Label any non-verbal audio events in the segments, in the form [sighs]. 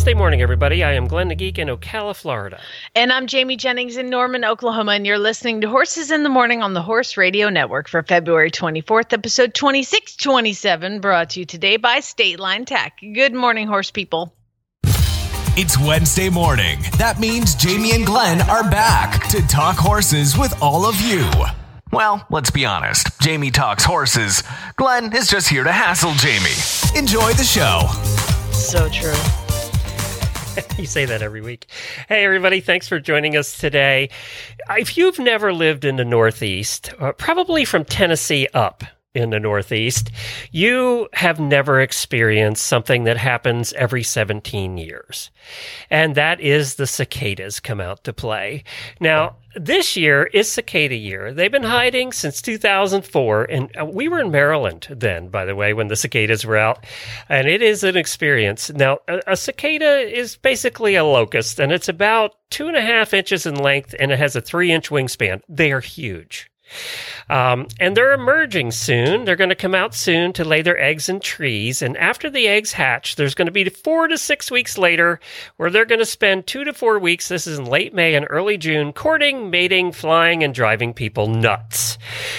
Wednesday morning, everybody. I am Glenn the Geek in Ocala, Florida. And I'm Jamie Jennings in Norman, Oklahoma, and you're listening to Horses in the Morning on the Horse Radio Network for February 24th, episode 2627, brought to you today by State Line Tack. Good morning, horse people. It's Wednesday morning. That means Jamie and Glenn are back to talk horses with all of you. Well, let's be honest. Jamie talks horses. Glenn is just here to hassle Jamie. Enjoy the show. So true. [laughs] you say that every week. Hey, everybody, thanks for joining us today. If you've never lived in the Northeast, uh, probably from Tennessee up, in the Northeast, you have never experienced something that happens every 17 years. And that is the cicadas come out to play. Now, this year is cicada year. They've been hiding since 2004. And uh, we were in Maryland then, by the way, when the cicadas were out. And it is an experience. Now, a, a cicada is basically a locust, and it's about two and a half inches in length, and it has a three inch wingspan. They are huge. Um, and they're emerging soon. They're going to come out soon to lay their eggs in trees. And after the eggs hatch, there's going to be four to six weeks later where they're going to spend two to four weeks. This is in late May and early June, courting, mating, flying, and driving people nuts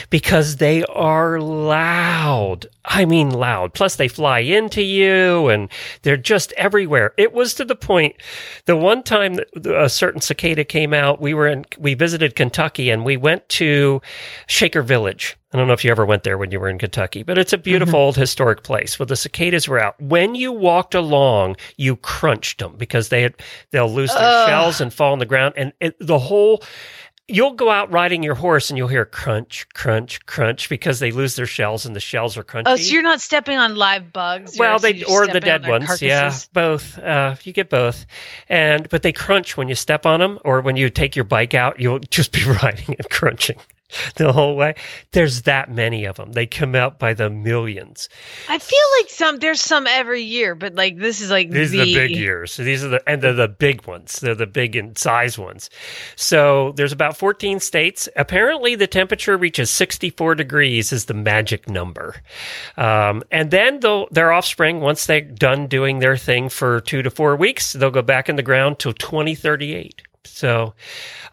because they are loud. I mean, loud. Plus, they fly into you and they're just everywhere. It was to the point the one time that a certain cicada came out, we were in, we visited Kentucky and we went to Shaker Village. I don't know if you ever went there when you were in Kentucky, but it's a beautiful old historic place where the cicadas were out. When you walked along, you crunched them because they had, they'll lose their shells and fall on the ground. And it, the whole, you'll go out riding your horse and you'll hear crunch, crunch, crunch because they lose their shells and the shells are crunchy. Oh, so you're not stepping on live bugs? well, they or the on dead their ones, yeah, both. Uh, you get both, and but they crunch when you step on them, or when you take your bike out, you'll just be [laughs] riding and crunching [laughs] the whole way. There's that many of them. They come out by the millions. I feel like some there's some every year, but like this is like These the, are the big years. So these are the and they're the big ones. They're the big in size ones. So there's about 14 states. Apparently, the temperature reaches 64 degrees is the magic number. Um, and then they'll, their offspring, once they're done doing their thing for two to four weeks, they'll go back in the ground till 2038. So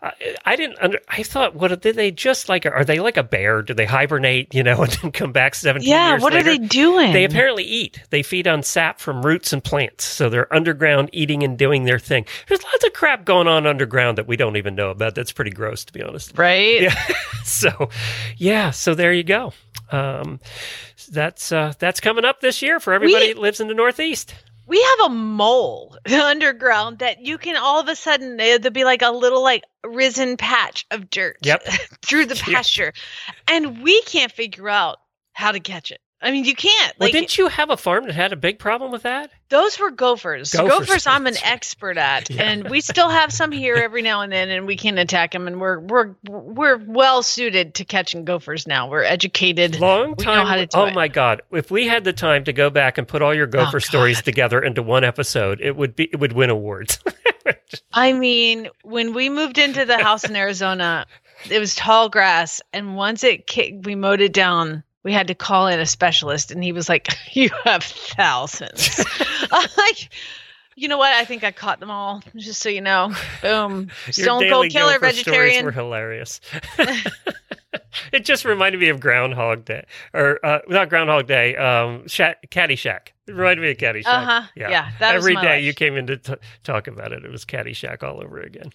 uh, I didn't under, I thought, what did they just like? Are they like a bear? Do they hibernate, you know, [laughs] and then come back 17 Yeah, years what later? are they doing? They apparently eat. They feed on sap from roots and plants. So they're underground eating and doing their thing. There's lots of crap going on underground that we don't even know about. That's pretty gross, to be honest. right? Yeah. [laughs] so, yeah. So there you go. Um, that's uh, that's coming up this year for everybody We- that lives in the Northeast. We have a mole [laughs] underground that you can all of a sudden there'll be like a little like risen patch of dirt Yep. [laughs] through the [laughs] pasture, and we can't figure out how to catch it. I mean, you can't. Well, Like didn't you have a farm that had a big problem with that? those were gophers. Gophers, Gophers, I'm an expert at, [laughs] Yeah. and we still have some here every now and then, and we can attack them. And we're we're we're well suited to catching gophers now. We're educated. Long We know time. how to do oh it. my god! If we had the time to go back and put all your gopher Oh, stories together into one episode, it would be it would win awards. [laughs] I mean, when we moved into the house in Arizona, it was tall grass, and once it kicked, we mowed it down. We had to call in a specialist, and he was like, [laughs] "You have thousands. [laughs] I'm like, you know what? I think I caught them all. Just so you know, boom, [laughs] Stone Cold Killer vegetarian. were hilarious. it just reminded me of Groundhog Day, or uh, not Groundhog Day, um, Sha- Caddyshack. It reminded me of Caddyshack. Uh-huh. Yeah, was my day life. you came in to t- talk about it, it was Caddyshack all over again.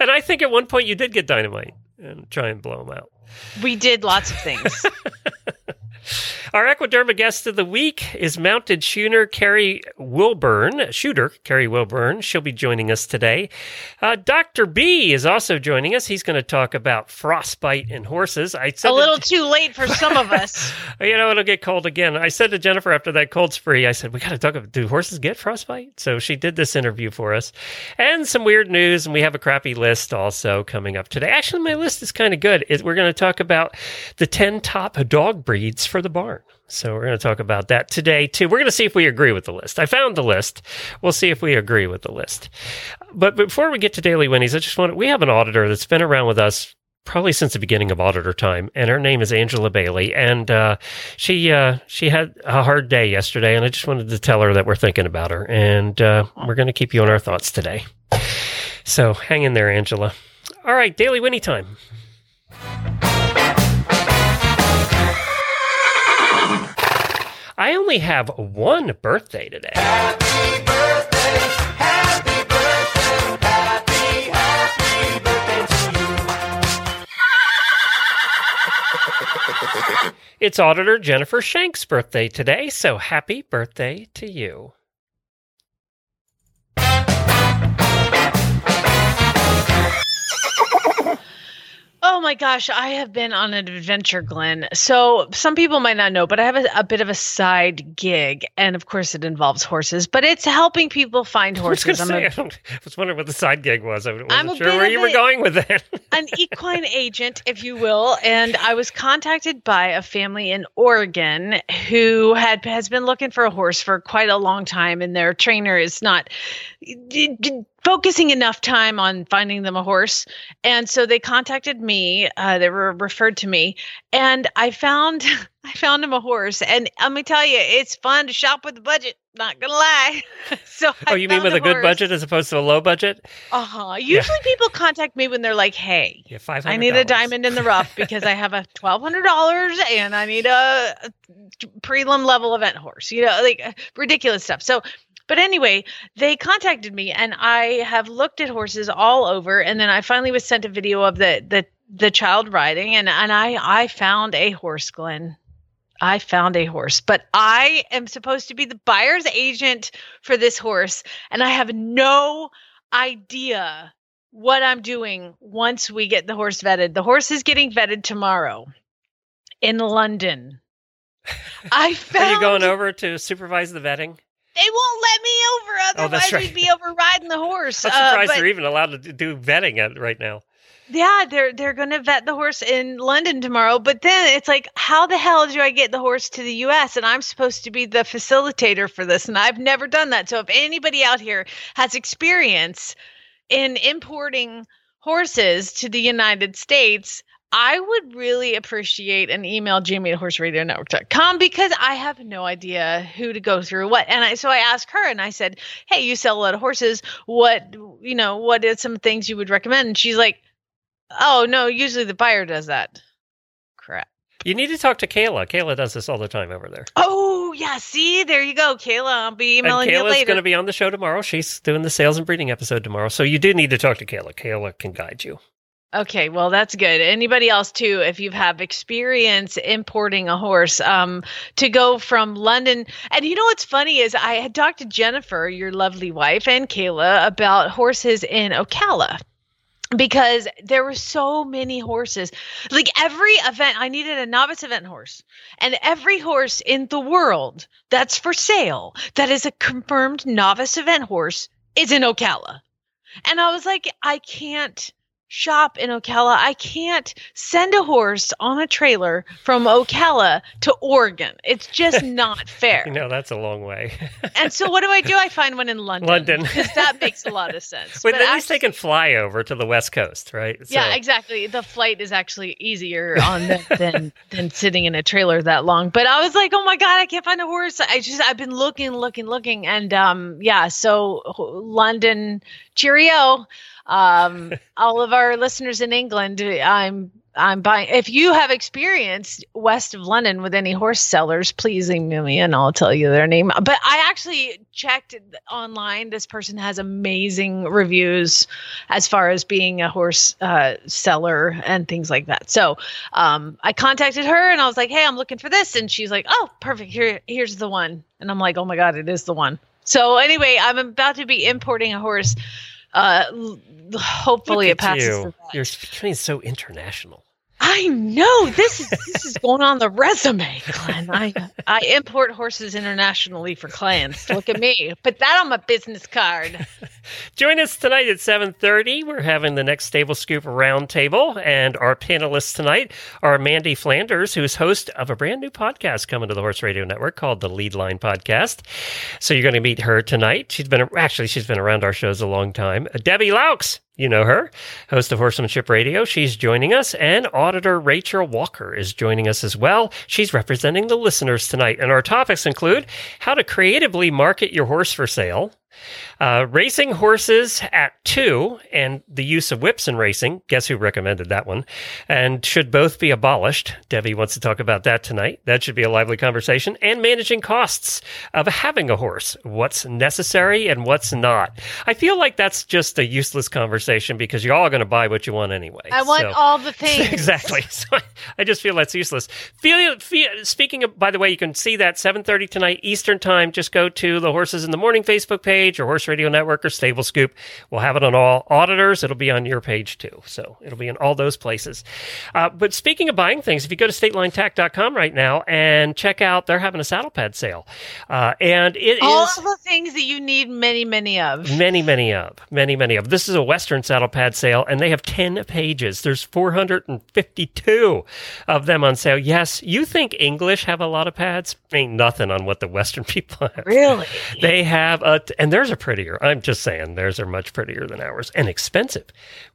and I think at one point you did get dynamite and try and blow them out. We did lots of things. [laughs] Our Equiderma guest of the week is mounted shooter Carrie Wilburn. Shooter Carrie Wilburn. She'll be joining us today. Uh, Dr. B is also joining us. He's going to talk about frostbite in horses. I said A little to, too late for some of us. [laughs] you know, it'll get cold again. I said to Jennifer after that cold spree, I said, we got to talk about, do horses get frostbite? So she did this interview for us and some weird news. And we have a crappy list also coming up today. Actually, my list is kind of good. We're going to talk about the 10 top dog breeds for the barn. So we're going to talk about that today too. We're going to see if we agree with the list. I found the list. We'll see if we agree with the list. But before we get to Daily Winnies, I just want we have an auditor that's been around with us probably since the beginning of auditor time and her name is angela bailey and uh, she uh, she had a hard day yesterday and i just wanted to tell her that we're thinking about her and uh, we're going to keep you on our thoughts today so hang in there angela all right daily winnie time I only have one birthday today. It's Auditor Jennifer Shank's birthday today, so happy birthday to you. Oh my gosh, I have been on an adventure, Glenn. So some people might not know, but I have a, a bit of a side gig, and of course, it involves horses. But it's helping people find [laughs] I was, horses. I'm say, a, I was wondering what the side gig was. I wasn't I'm sure where you were going with that. [laughs] an equine agent, if you will, and I was contacted by a family in Oregon who had has been looking for a horse for quite a long time, and their trainer is not d- d- focusing enough time on finding them a horse, and so they contacted me. Uh, they were referred to me, and I found [laughs] I found him a horse, and let me tell you, it's fun to shop with a budget. Not gonna lie. [laughs] so oh, you mean with a good horse. budget as opposed to a low budget? Uh huh. Usually, people contact me when they're like, "Hey, Yeah, I need a diamond in the rough because I have a twelve hundred dollars and I need a, a prelim level event horse. You know, like uh, ridiculous stuff. So, but anyway, they contacted me and I have looked at horses all over, and then I finally was sent a video of the the the child riding, and and I I found a horse, Glenn. I found a horse, but I am supposed to be the buyer's agent for this horse, and I have no idea what I'm doing once we get the horse vetted. The horse is getting vetted tomorrow in London. [laughs] I found Are you going over to supervise the vetting? They won't let me over, Oh, otherwise that's right. we'd be over riding the horse. I'm Uh, surprised but- they're even allowed to do vetting at, right now. Yeah, they're they're gonna vet the horse in London tomorrow. But then it's like, how the hell do I get the horse to the U.S. and I'm supposed to be the facilitator for this, and I've never done that. So if anybody out here has experience in importing horses to the United States, I would really appreciate an email Jamie at horseradionetwork.com because I have no idea who to go through what. And I so I asked her and I said, Hey, you sell a lot of horses. What you know, what are some things you would recommend? And she's like, Oh no, usually the buyer does that. Crap. You need to talk to Kayla. Kayla does this all the time over there. Oh yeah, see, there you go, Kayla. I'll be emailing and you Kayla's later. going to be on the show tomorrow. She's doing the sales and breeding episode tomorrow. So you do need to talk to Kayla. Kayla can guide you. Okay, well that's good. Anybody else too, if you have experience importing a horse, um, to go from London. And you know what's funny is I had talked to Jennifer, your lovely wife, and Kayla about horses in Ocala. Because there were so many horses. Like every event, I needed a novice event horse. And every horse in the world that's for sale, that is a confirmed novice event horse, is in Ocala. And I was like, I can't shop in Ocala. I can't send a horse on a trailer from Ocala to Oregon. It's just [laughs] not fair. You know, that's a long way. [laughs] and so what do I do? I find one in London. London. Because that makes a lot of [laughs] sense. but But at least they can fly over to the West Coast, right? yeah, exactly. The flight is actually easier on the, than than sitting in a trailer that long. But I was like, oh my god, I can't find a horse. I just I've been looking, looking, looking, and um, yeah. So London, cheerio. Um, all of our listeners in England, I'm I'm buying. If you have experience west of London with any horse sellers, please email me and I'll tell you their name. But I actually checked online. This person has amazing reviews as far as being a horse uh, seller and things like that. So um, I contacted her and I was like, "Hey, I'm looking for this," and she's like, "Oh, perfect. Here, here's the one." And I'm like, "Oh my god, it is the one." So anyway, I'm about to be importing a horse. Uh, hopefully, it passes. you. You're becoming so international. I know this is this is going on the resume, Glenn. I I import horses internationally for clients. Look at me. Put that on my business card. Join us tonight at 7.30. We're having the next Stable Scoop Roundtable, and our panelists tonight are Mandy Flanders, who is host of a brand new podcast coming to the Horse Radio Network called the Lead Line Podcast. So you're going to meet her tonight. She's been, actually, she's been around our shows a long time. Debbie Laux, you know her, host of Horsemanship Radio. She's joining us, and auditor Rachel Walker is joining us as well. She's representing the listeners tonight. And our topics include how to creatively market your horse for sale, uh, racing horses at two and the use of whips in racing. Guess who recommended that one? And should both be abolished. Debbie wants to talk about that tonight. That should be a lively conversation. And managing costs of having a horse. What's necessary and what's not. I feel like that's just a useless conversation because you're all going to buy what you want anyway. I want So- all the [laughs] things. exactly. [laughs] So I, I just feel that's useless. Feel, feel, speaking of, by the way, you can see that 7.30 tonight Eastern Time. Just go to the Horses in the Morning Facebook page or Horse Radio Network or Stable Scoop. We'll have it on all auditors. It'll be on your page too. So it'll be in all those places. Uh, but speaking of buying things, if you go to statelinetack.com right now and check out, they're having a saddle pad sale. Uh, and it is all of the things that you need many, many of. Many, many of, many, many of. This is a Western saddle pad sale, and they have 10 pages. There's 452 of them on sale. Yes, you think English have a lot of pads? Ain't nothing on what the Western [laughs] people have. Really? They have a, and theirs are prettier. I'm just saying, theirs are much prettier than ours and expensive.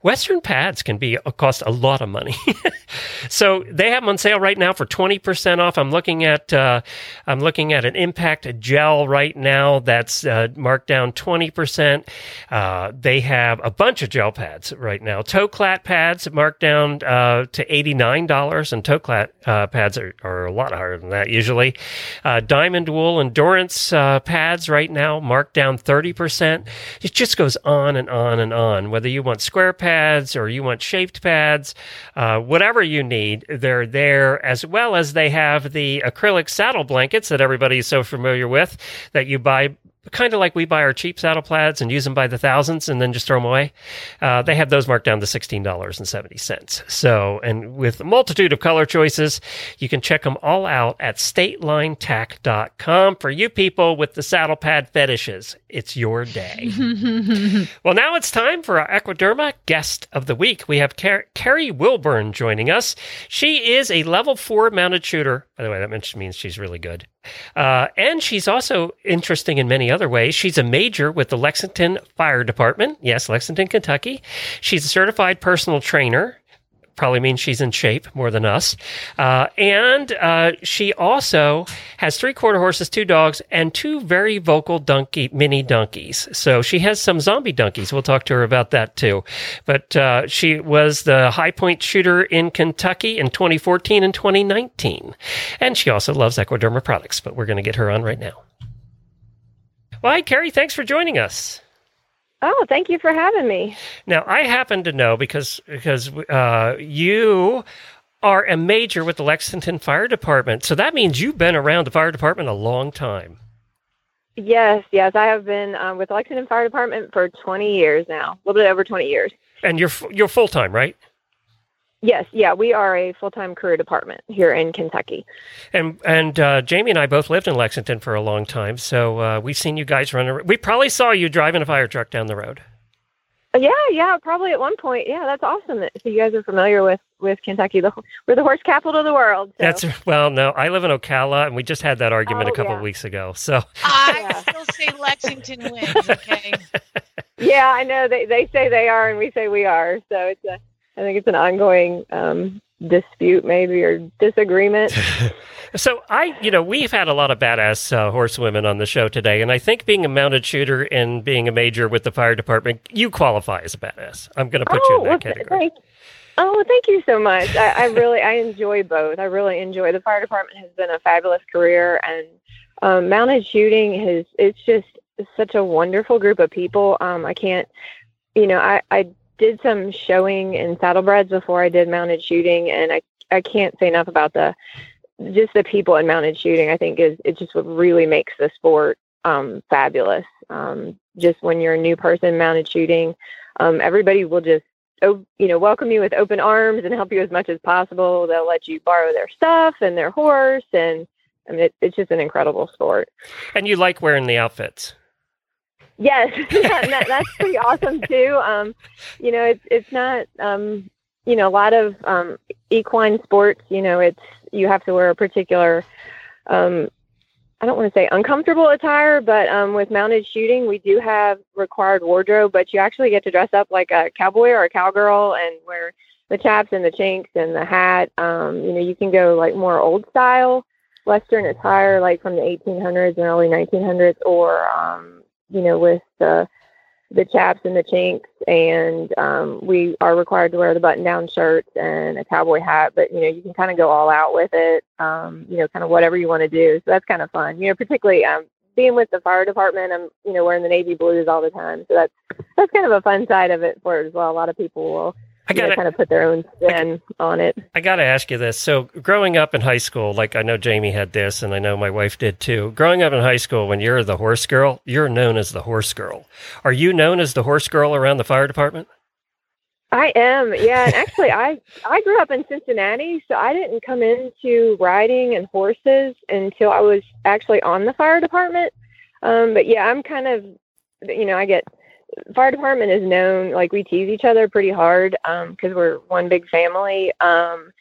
Western pads can be uh, cost a lot of money. [laughs] so they have them on sale right now for 20% off. I'm looking at, uh, I'm looking at an impact gel right now that's uh, marked down 20%. Uh, they have a bunch of gel pads right now. Toklat pads marked down uh, to $89 and Toklat uh, pads are, are a lot higher than that usually. Diamond Wool Endurance pads right now marked down 30%. It just goes on and on and on. Whether you want square pads or you want shaped pads, uh, whatever you need, they're there, as well as they have the acrylic saddle blankets that everybody is so familiar with that you buy kind of like we buy our cheap saddle plaids and use them by the thousands and then just throw them away. Uh, they have those marked down to $16.70. So, and with a multitude of color choices, you can check them all out at statelinetack.com. For you people with the saddle pad fetishes, it's your day. [laughs] well, now it's time for our Equiderma guest of the week. We have Car- Carrie Wilburn joining us. She is a level four mounted shooter. By the way, that means- means she's really good. Uh, and she's also interesting in many other ways. She's a major with the Lexington Fire Department. Yes, Lexington, Kentucky. She's a certified personal trainer. Probably means she's in shape more than us. Uh, and uh, she also has three quarter horses, two dogs, and two very vocal donkey mini donkeys. So she has some zombie donkeys. We'll talk to her about that too. But uh, she was the high point shooter in Kentucky in 2014 and 2019. And she also loves Equiderma products, but we're going to get her on right now. Well, hi, Carrie. Thanks for joining us. Oh, thank you for having me. Now, I happen to know because because uh, you are a major with the Lexington Fire Department, so that means you've been around the fire department a long time. Yes, yes, I have been um, with Lexington Fire Department for 20 years now, a little bit over 20 years. And you're you're full time, right? Yes, yeah, we are a full time career department here in Kentucky. And and uh, Jamie and I both lived in Lexington for a long time, so uh, we've seen you guys run. ar- We probably saw you driving a fire truck down the road. Uh, Yeah, yeah, probably at one point. Yeah, that's awesome. That, so you guys are familiar with with Kentucky. The, we're the horse capital of the world. So. That's well, no, I live in Ocala, and we just had that argument Oh, a couple yeah. wethink ago. So I Yeah. still say Lexington wins. Okay. [laughs] yeah, I know they they say they are, and we say we are. So it's a, I think it's an ongoing um, dispute, maybe or disagreement. [laughs] So I, you know, we've had a lot of badass uh, horsewomen on the show today, and I think being a mounted shooter and being a major with the fire department, you qualify as a badass. I'm going to put you in that well, category. thank- Oh, thank you so much. I, I really, I enjoy both. I really enjoy the fire department has been a fabulous career, and um, mounted shooting has. It's just such a wonderful group of people. Um, I can't, you know, I, I did some showing in saddlebreds before I did mounted shooting, and I, I can't say enough about the, just the people in mounted shooting. I think is it just what really makes the sport um, fabulous. Um, just when you're a new person mounted shooting, um, everybody will just oh, you know, welcome you with open arms and help you as much as possible. They'll let you borrow their stuff and their horse, and I mean, it, it's just an incredible sport. And you like wearing the outfits. Yes, [laughs] that, that's pretty awesome too. Um, you know, it's it's not um, you know a lot of um, equine sports. You know, it's you have to wear a particular um, I don't want to say uncomfortable attire, but um, with mounted shooting, we do have required wardrobe, but you actually get to dress up like a cowboy or a cowgirl and wear the chaps and the chinks and the hat. Um, you know, you can go like more old style Western attire, like from the 1800s and early 1900s, or, um, you know, with the the chaps and the chinks, and um, we are required to wear the button-down shirts and a cowboy hat. But you know, you can kind of go all out with it. Um, you know, kind of whatever you want to do. So that's kind of fun. You know, particularly um, being with the fire department, I'm you know wearing the navy blues all the time. So that's that's kind of a fun side of it for it as well. A lot of people will I got to kind of put their own spin on it. I got to ask you this. So, growing up in high school, like I know Jamie had this, and I know my wife did too. Growing up in high school, when you're the horse girl, you're known as the horse girl. Are you known as the horse girl around the fire department? I am, yeah. And actually, I I grew up in Cincinnati, so I didn't come into riding and horses until I was actually on the fire department. Um, but yeah, I'm kind of, you know, I get fire department is known like we tease each other pretty hard because um, we're one big family. Um,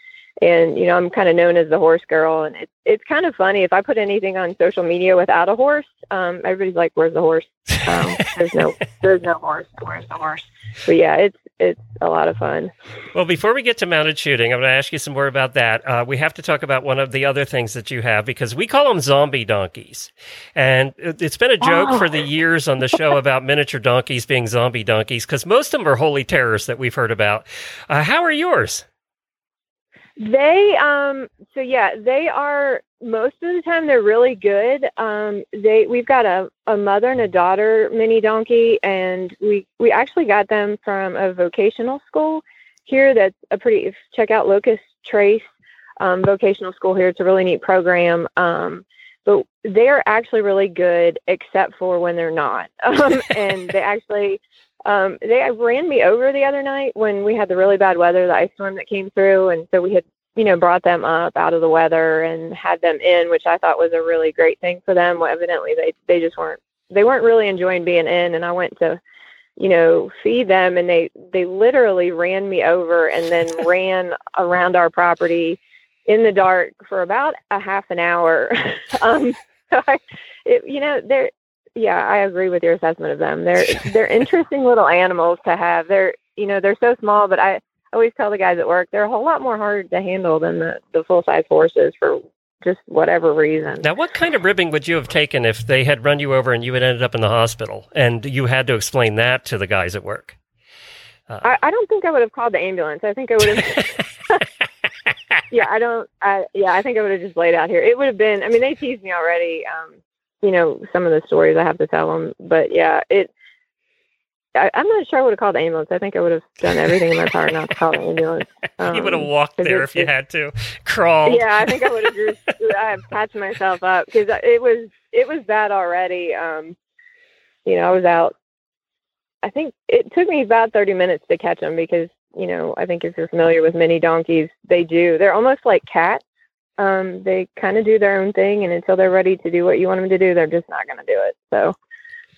and you know, I'm kind of known as the horse girl, and it's it's kind of funny if I put anything on social media without a horse. Um, everybody's like, "Where's the horse?" Um, [laughs] there's no there's no horse. Where's the horse? But yeah, it's it's a lot of fun. Well, before we get to mounted shooting, I'm going to ask you some more about that. Uh, we have to talk about one of the other things that you have because we call them zombie donkeys, and it's been a joke oh. for the years on the show about [laughs] miniature donkeys being zombie donkeys because most of them are holy terrors that we've heard about. Uh, how are yours? They um so yeah, they are most of the time they're really good. Um they we've got a, a mother and a daughter mini donkey and we we actually got them from a vocational school here that's a pretty check out Locust Trace um, vocational school here. It's a really neat program. Um but they're actually really good except for when they're not. [laughs] Um, and they [laughs] actually um, they ran me over the other night when we had the really bad weather, the ice storm that came through, and so we had you know brought them up out of the weather and had them in, which I thought was a really great thing for them. Well, evidently, they they just weren't they weren't really enjoying being in, and I went to you know feed them, and they they literally ran me over and then [laughs] ran around our property in the dark for about a half an hour. [laughs] um, so I, it, you know, they're yeah, I agree with your assessment of them. They're [laughs] they're interesting little animals to have. They're you know they're so small, but I always tell the guys at work they're a whole lot more hard to handle than the the full size horses for just whatever reason. Now, what kind of ribbing would you have taken if they had run you over and you had ended up in the hospital, and you had to explain that to the guys at work? Uh, I, I don't think I would have called the ambulance. I think I would have. [laughs] [laughs] yeah, I don't. I yeah, I think I would have just laid out here. It would have been. I mean, they teased me already. Um, you know, some of the stories I have to tell them. But yeah, it. I, am not sure I would have called the ambulance. I think I would have done everything in my power not to call the ambulance. [laughs] Um, you would have walked there if you had to, crawl. Yeah, I think I would have just I patched myself up because it was it was bad already. Um, you know, I was out. I think it took me about 30 minutes to catch them because you know I think if you're familiar with mini donkeys, they do. They're almost like cats um, they kind of do their own thing, and until they're ready to do what you want them to do, they're just not going to do it. So,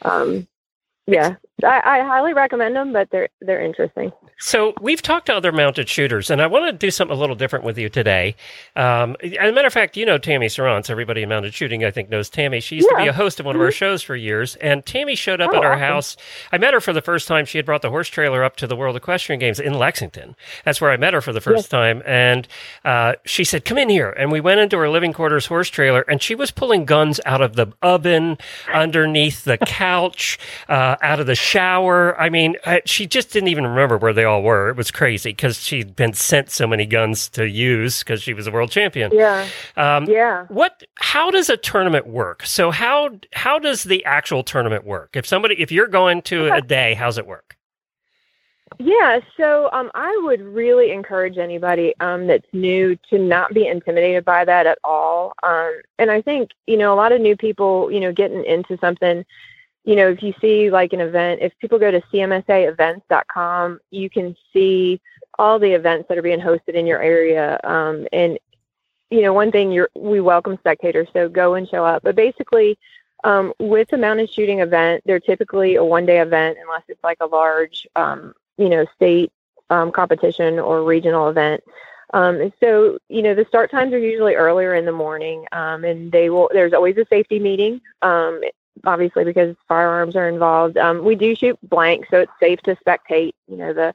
um, yeah, I, I, highly recommend them, but they're they're interesting. So we've talked to other mounted shooters, and I want to do something a little different with you today. Um, as a matter of fact, you know Tammy Sronce. Everybody in mounted shooting, I think, knows Tammy. She used yeah. to be a host of one of our mm-hmm. shows for years, and Tammy showed up oh, at our awesome. house. I met her for the first time. She had brought the horse trailer up to the World Equestrian Games in Lexington. That's where I met her for the first yes. time, and uh, she said, "Come in here," and we went into her living quarters horse trailer, and she was pulling guns out of the oven, underneath the couch, uh, out of the shower. I mean, she just didn't even remember where they they all were. It was crazy because she'd been sent so many guns to use because she was a world champion. Yeah. Um, Yeah. what? How does a tournament work? So how how does the actual tournament work? If somebody, if you're going to a day, how's it work? Yeah, so um, I would really encourage anybody um, that's new to not be intimidated by that at all. Um, and I think, you know, a lot of new people, you know, getting into something, you know, if you see like an event, if people go to cmsaevents.com, you can see all the events that are being hosted in your area. Um, and, you know, one thing you're, we welcome spectators, so go and show up. But basically, um, with a mountain shooting event, they're typically a one day event unless it's like a large, um, you know, state um, competition or regional event. Um, so, you know, the start times are usually earlier in the morning, um, and they will. There's always a safety meeting, um, obviously because firearms are involved. Um, we do shoot blank, so it's safe to spectate. You know, the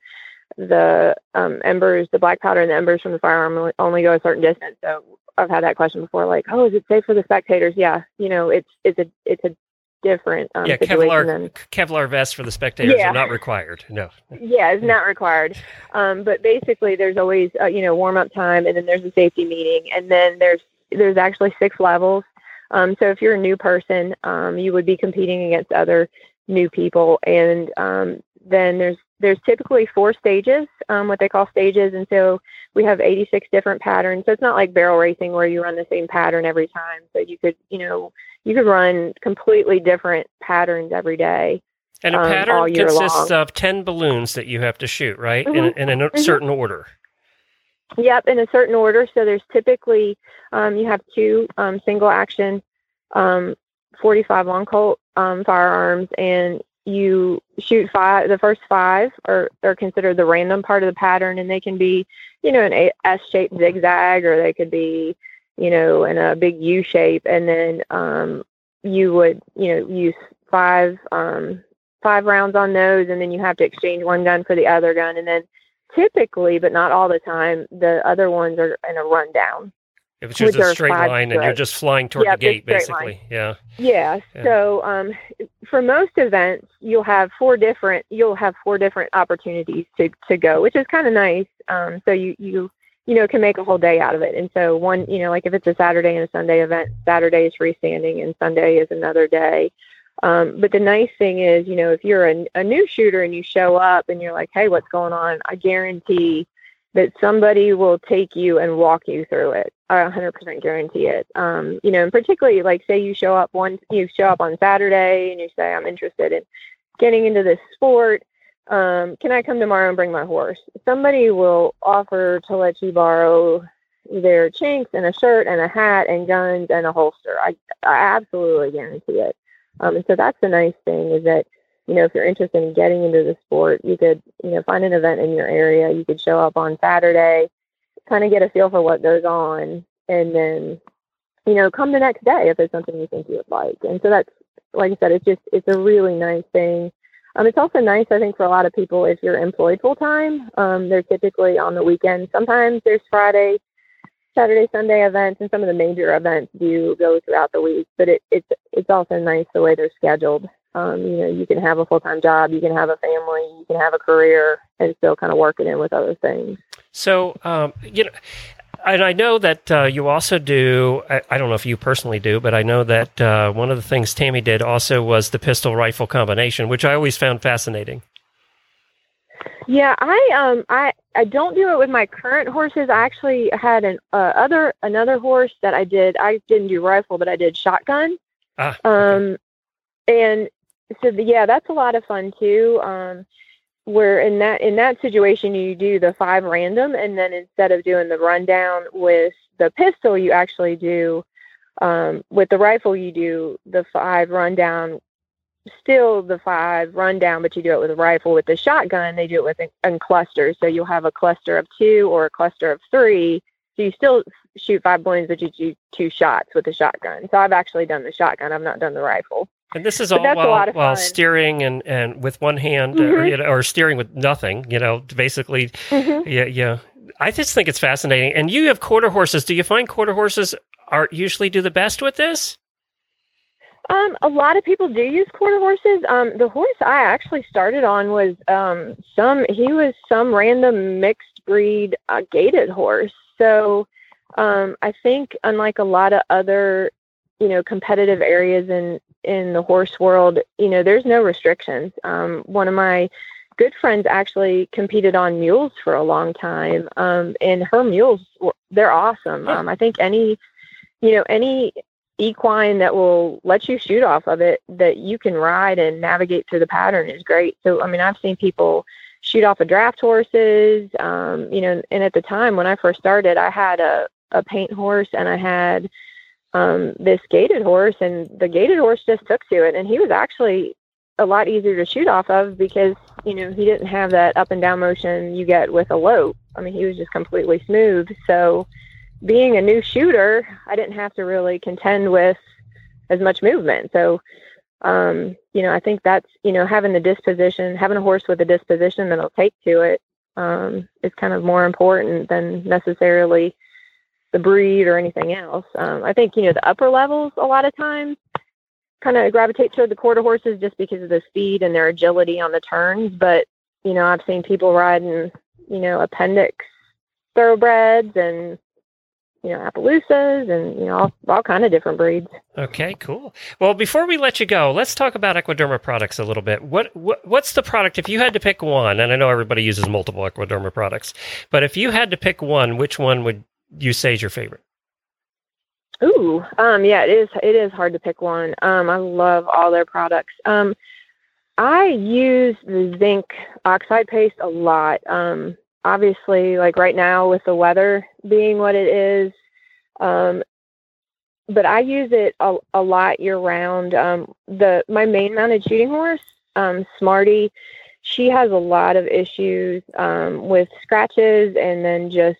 the um, embers, the black powder and the embers from the firearm only- go a certain distance. So I've had that question before, like, oh, is it safe for the spectators? Yeah, you know, it's it's a it's a different um, yeah, Kevlar than Kevlar vests for the spectators Yeah. are not required. No. yeah, it's not required. Um, but basically, there's always uh, you know warm up time, and then there's a safety meeting, and then there's there's actually six levels. Um, so if you're a new person, um, you would be competing against other new people, and um, then there's there's typically four stages, um, what they call stages, and so we have 86 different patterns. So it's not like barrel racing where you run the same pattern every time. So you could you know you could run completely different patterns every day. And a Um, pattern consists long. of 10 balloons that you have to shoot, right? In, Mhm. in a Mhm. certain order. Yep, in a certain order. So there's typically um, you have two um, single action um, 45 long Colt um, firearms, and you shoot five. The first five are are considered the random part of the pattern, and they can be, you know, an S shaped zigzag, or they could be, you know, in a big U shape, and then um, you would, you know, use five um, five rounds on those, and then you have to exchange one gun for the other gun, and then typically, but not all the time, the other ones are in a rundown. If it's just a straight line and you're just flying toward Yep, the gate, basically. Yeah. Yeah. Yeah. So um, for most events, you'll have four different you'll have four different opportunities to to go, which is kind of nice. Um, so you you you know can make a whole day out of it. And so one you know like if it's a Saturday and a Sunday event, Saturday is freestanding and Sunday is another day. Um, but the nice thing is, you know, if you're a, a new shooter and you show up and you're like, hey, what's going on? I guarantee that somebody will take you and walk you through it. I 100% guarantee it. Um, you know, and particularly like say you show up one, you show up on Saturday and you say, I'm interested in getting into this sport. Um, can I come tomorrow and bring my horse? Somebody will offer to let you borrow their chinks and a shirt and a hat and guns and a holster. I, I absolutely guarantee it. Um, and so that's the nice thing is that, you know, if you're interested in getting into the sport, you could, you know, find an event in your area. You could show up on Saturday, kind of get a feel for what goes on, and then, you know, come the next day if it's something you think you would like. And so that's, like I said, it's just, it's a really nice thing. Um, it's also nice, I think, for a lot of people if you're employed full time. Um, they're typically on the weekend. Sometimes there's Friday, Saturday, Sunday events, and some of the major events do go throughout the week. But it, it's it's also nice the way they're scheduled. Um, you know, you can have a full time job, you can have a family, you can have a career, and still kind of work it in with other things. So, um, you know, and I know that uh, you also do, I, I don't know if you personally do, but I know that uh, one of the things Tammy did also was the pistol rifle combination, which I always found fascinating. Yeah, I um I I don't do it with my current horses. I actually had an uh, other another horse that I did. I didn't do rifle, but I did shotgun. Ah, Um, and so the, yeah, that's a lot of fun too. Um, where in that in that situation you do the five random, and then instead of doing the rundown with the pistol, you actually do um, with the rifle. You do the five rundown, still the five rundown, but you do it with a rifle. With the shotgun, they do it with in, in clusters. So you'll have a cluster of two or a cluster of three. So you still shoot five balloons, but you do two shots with the shotgun. So I've actually done the shotgun. I've not done the rifle. And this is all that's a while, lot of while steering and, and with one hand, uh, or, Mhm. you know, or steering with nothing, you know, basically, yeah, yeah. I just think it's fascinating. And you have quarter horses. Do you find quarter horses are usually do the best with this? Um, a lot of people do use quarter horses. Um, the horse I actually started on was um, some. He was some random mixed breed uh, gaited horse. So um, I think, unlike a lot of other, you know, competitive areas in in the horse world, you know, there's no restrictions. Um, one of my good friends actually competed on mules for a long time, um, and her mules they're awesome. Um, I think any, you know, any equine that will let you shoot off of it that you can ride and navigate through the pattern is great. So, I mean, I've seen people shoot off of draft horses, um, you know, and at the time when I first started, I had a, a paint horse and I had um, this gaited horse, and the gaited horse just took to it. And he was actually a lot easier to shoot off of because, you know, he didn't have that up and down motion you get with a lope. I mean, he was just completely smooth. So, being a new shooter, I didn't have to really contend with as much movement. So, um, you know, I think that's, you know, having the disposition, having a horse with a disposition that'll take to it um, is kind of more important than necessarily the breed or anything else. Um, I think, you know, the upper levels a lot of times kind of gravitate toward the quarter horses just because of the speed and their agility on the turns. But, you know, I've seen people riding, you know, appendix thoroughbreds and you know, Appaloosas and, you know, all, all kind of different breeds. Okay, cool. Well, before we let you go, let's talk about Equiderma products a little bit. What, what What's the product, if you had to pick one, and I know everybody uses multiple Equiderma products, but if you had to pick one, which one would you say is your favorite? Ooh, um, yeah, it is, it is hard to pick one. Um, I love all their products. Um, I use the zinc oxide paste a lot. Um, obviously like right now with the weather being what it is um, but i use it a, a lot year round um, the my main mounted shooting horse um, smarty she has a lot of issues um, with scratches and then just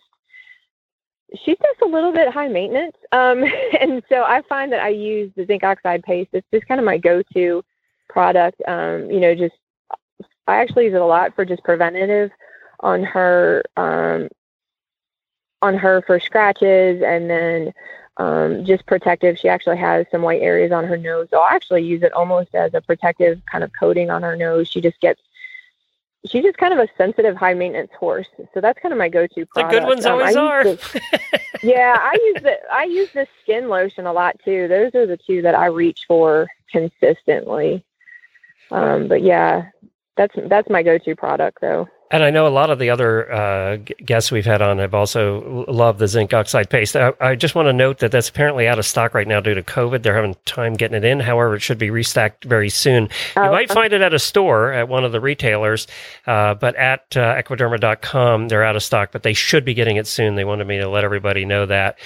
she's just a little bit high maintenance. Um, [laughs] and so i find that i use the zinc oxide paste. It's just kind of my go-to product. Um, you know just i actually use it a lot for just preventative on her um, on her for scratches and then um, just protective. She actually has some white areas on her nose, so I actually use it almost as a protective kind of coating on her nose. She just gets she's just kind of a sensitive, high maintenance horse. So that's kind of my go-to product. The good ones um, always are. Yeah, I use the I use the skin lotion a lot too. Those are the two that I reach for consistently. Um, but yeah, that's that's my go-to product though. And I know a lot of the other uh, guests we've had on have also loved the zinc oxide paste. I, I, just want to note that that's apparently out of stock right now due to COVID. They're having time getting it in. However, it should be restocked very soon. Oh, you might find it at a store at one of the retailers, uh, but at uh, equiderma.com, they're out of stock, but they should be getting it soon. They wanted me to let everybody know that.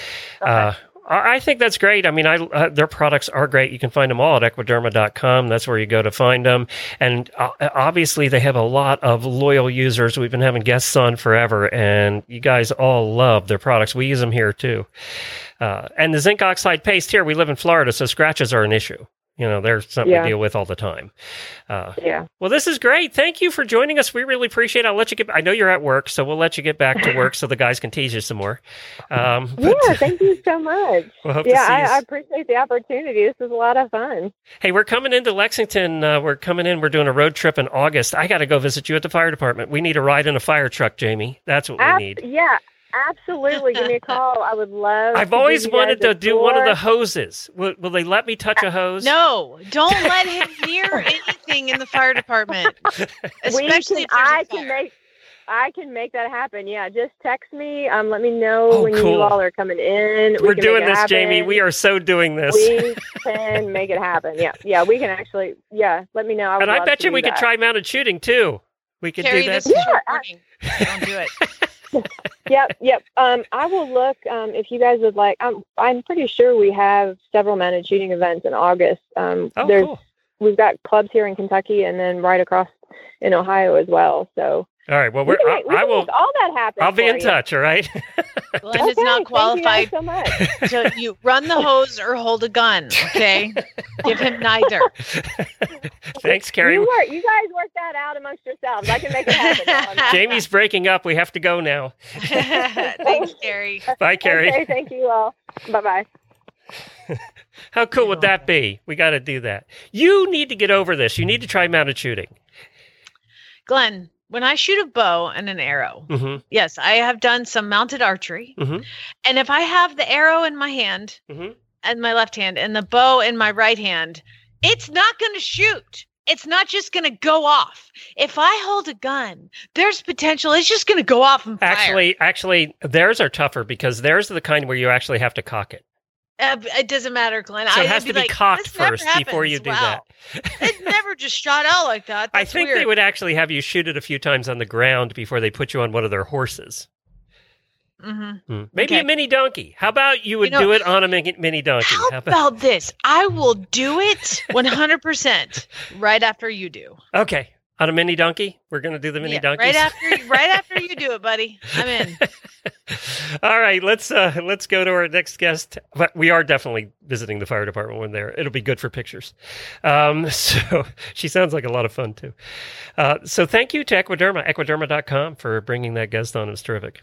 Okay. Uh, I think that's great. I mean, I, uh, their products are great. You can find them all at equiderma.com. That's where you go to find them. And uh, obviously, they have a lot of loyal users. We've been having guests on forever, and you guys all love their products. We use them here too. Uh, and the zinc oxide paste here, we live in Florida, so scratches are an issue. You know, they're something yeah. we deal with all the time. Uh, yeah. Well, this is great. Thank you for joining us. We really appreciate it. I'll let you get, I know you're at work, so we'll let you get back to work so the guys can tease you some more. Um, [laughs] but, yeah, thank you so much. [laughs] We'll yeah, I, I, appreciate the opportunity. This is a lot of fun. Hey, we're coming into Lexington. Uh, we're coming in. We're doing a road trip in August. I got to go visit you at the fire department. We need a ride in a fire truck, Jamie. That's what we need. Yeah, Absolutely. Give me a call. I would love I've always wanted to do one of the hoses. Will, will, they let me touch a hose? No, don't [laughs] let him near anything in the fire department. [laughs] Especially can, I can make I can make that happen. Yeah, just text me. Um, let me know oh, when cool. you all are coming in. We are doing this, Jamie. We are so doing this. We [laughs] can make it happen. Yeah, yeah. We can actually. Yeah, let me know. I and I bet you we that. could try mounted shooting too. We could Carrie, do that. yeah, I, don't do it. [laughs] yep, yep. Um, I will look um, if you guys would like. I'm I'm pretty sure we have several mounted shooting events in August. Um, oh, there's cool. we've got clubs here in Kentucky and then right across in Ohio as well. So all right. Well, we're, we can, I, I will. all that happen. I'll be in you. touch. All right. [laughs] Glenn okay, is not qualified. so much. [laughs] so you run the hose or hold a gun. Okay. [laughs] Give him neither. Thanks, Carrie. You, work, you guys work that out amongst yourselves. I can make it happen. Jamie's breaking up. We have to go now. Thanks, Carrie. Bye, Carrie. Okay, thank you all. Bye bye. How cool would that be? We got to do that. You need to get over this. You need to try mounted shooting. Glenn, when I shoot a bow and an arrow, hmm yes, I have done some mounted archery. hmm And if I have the arrow in my hand hmm and my left hand and the bow in my right hand, it's not going to shoot. It's not just going to go off. If I hold a gun, there's potential. It's just going to go off and fire. Actually, actually, theirs are tougher because theirs are the kind where you actually have to cock it. Uh, it doesn't matter, Glenn. So it has to be like, cocked first before you do Wow. that. [laughs] it never just shot out like that. I think weird. they would actually have you shoot it a few times on the ground before they put you on one of their horses. Mhm. Hmm. Maybe Okay. a mini donkey. How about you would know, do it on a mini, donkey? How How about this? I will do it [laughs] 100% right after you do. Okay, on a mini donkey. We're going to do the mini Yeah, donkeys. right after right [laughs] after you do it, buddy. I'm in. [laughs] All right, let's uh, let's go to our next guest. But we are definitely visiting the fire department when there. It'll be good for pictures. Um, [laughs] so she sounds like a lot of fun too. Uh, so thank you to Equiderma, equiderma.com for bringing that guest on. It was terrific.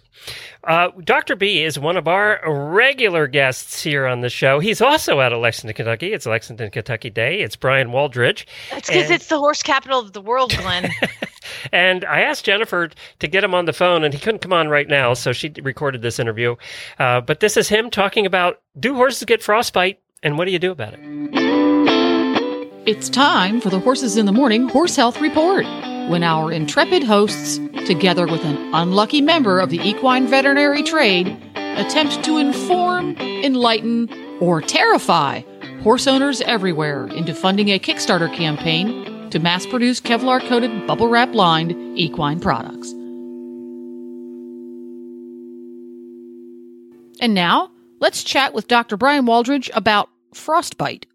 Uh, Dr. B is one of our regular guests here on the show. He's also out of Lexington, Kentucky. It's Lexington, Kentucky Day. It's Bryan Waldridge. That's because it's the horse capital of the world, Glenn. [laughs] And I asked Jennifer to get him on the phone, and he couldn't come on right now, so she recorded this interview. Uh, but this is him talking about do horses get frostbite, and what do you do about it? It's time for the Horses in the Morning Horse Health Report. When our intrepid hosts, together with an unlucky member of the equine veterinary trade, attempt to inform, enlighten, or terrify horse owners everywhere into funding a Kickstarter campaign to mass produce Kevlar coated, bubble wrap lined equine products. And now, let's chat with Dr. Bryan Waldridge about frostbite.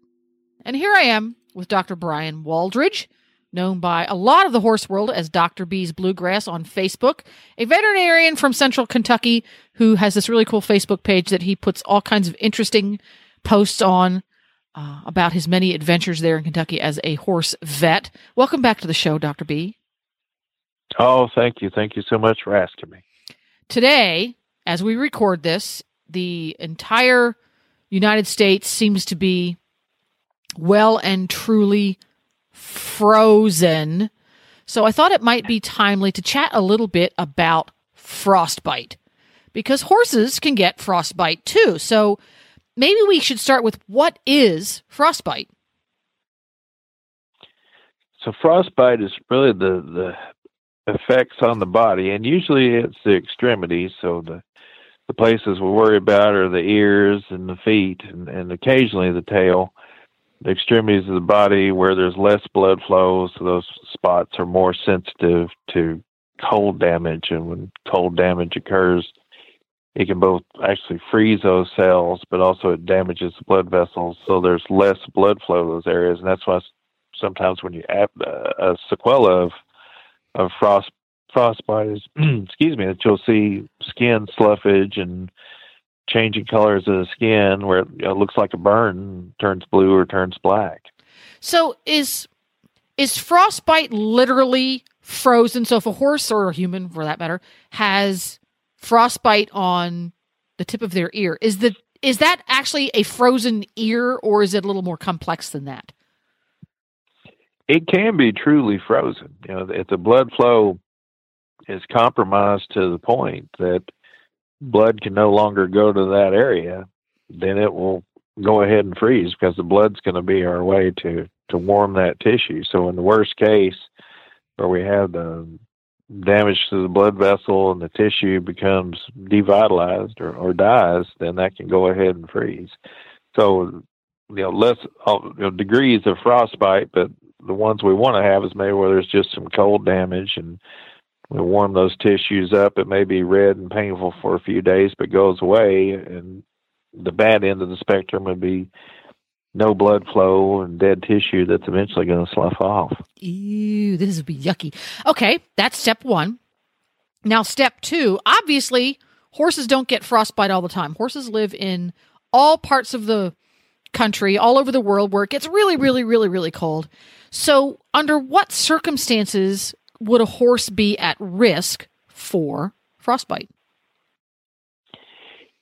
And here I am with Dr. Bryan Waldridge, known by a lot of the horse world as Dr. B's Bluegrass on Facebook, a veterinarian from central Kentucky who has this really cool Facebook page that he puts all kinds of interesting posts on uh, about his many adventures there in Kentucky as a horse vet. Welcome back to the show, Dr. B. Oh, thank you. Thank you so much for asking me. Today, as we record this, the entire United States seems to be well and truly frozen. So I thought it might be timely to chat a little bit about frostbite because horses can get frostbite too. So maybe we should start with what is frostbite? So frostbite is really the the effects on the body, and usually it's the extremities. So the the places we worry about are the ears and the feet, and, and occasionally the tail. The extremities of the body where there's less blood flow, so those spots are more sensitive to cold damage, and when cold damage occurs, it can both actually freeze those cells, but also it damages the blood vessels, so there's less blood flow to those areas, and that's why sometimes when you add uh, a sequela of of frost frostbite is [clears throat] excuse me that you'll see skin sloughage and changing colors of the skin where it you know, looks like a burn turns blue or turns black. So is is frostbite literally frozen? So if a horse or a human, for that matter, has frostbite on the tip of their ear, is the is that actually a frozen ear, or is it a little more complex than that? It can be truly frozen. You know, if the blood flow is compromised to the point that blood can no longer go to that area, then it will go ahead and freeze because the blood's going to be our way to to warm that tissue. So in the worst case, where we have the damage to the blood vessel and the tissue becomes devitalized or, or dies, then that can go ahead and freeze. So you know less uh, you know, degrees of frostbite, but the ones we want to have is maybe where there's just some cold damage and we warm those tissues up. It may be red and painful for a few days, but goes away. And the bad end of the spectrum would be no blood flow and dead tissue that's eventually going to slough off. Ew, this would be yucky. Okay, that's step one. Now, step two obviously, horses don't get frostbite all the time. Horses live in all parts of the country, all over the world, where it gets really, really, really, really cold. So, under what circumstances would a horse be at risk for frostbite?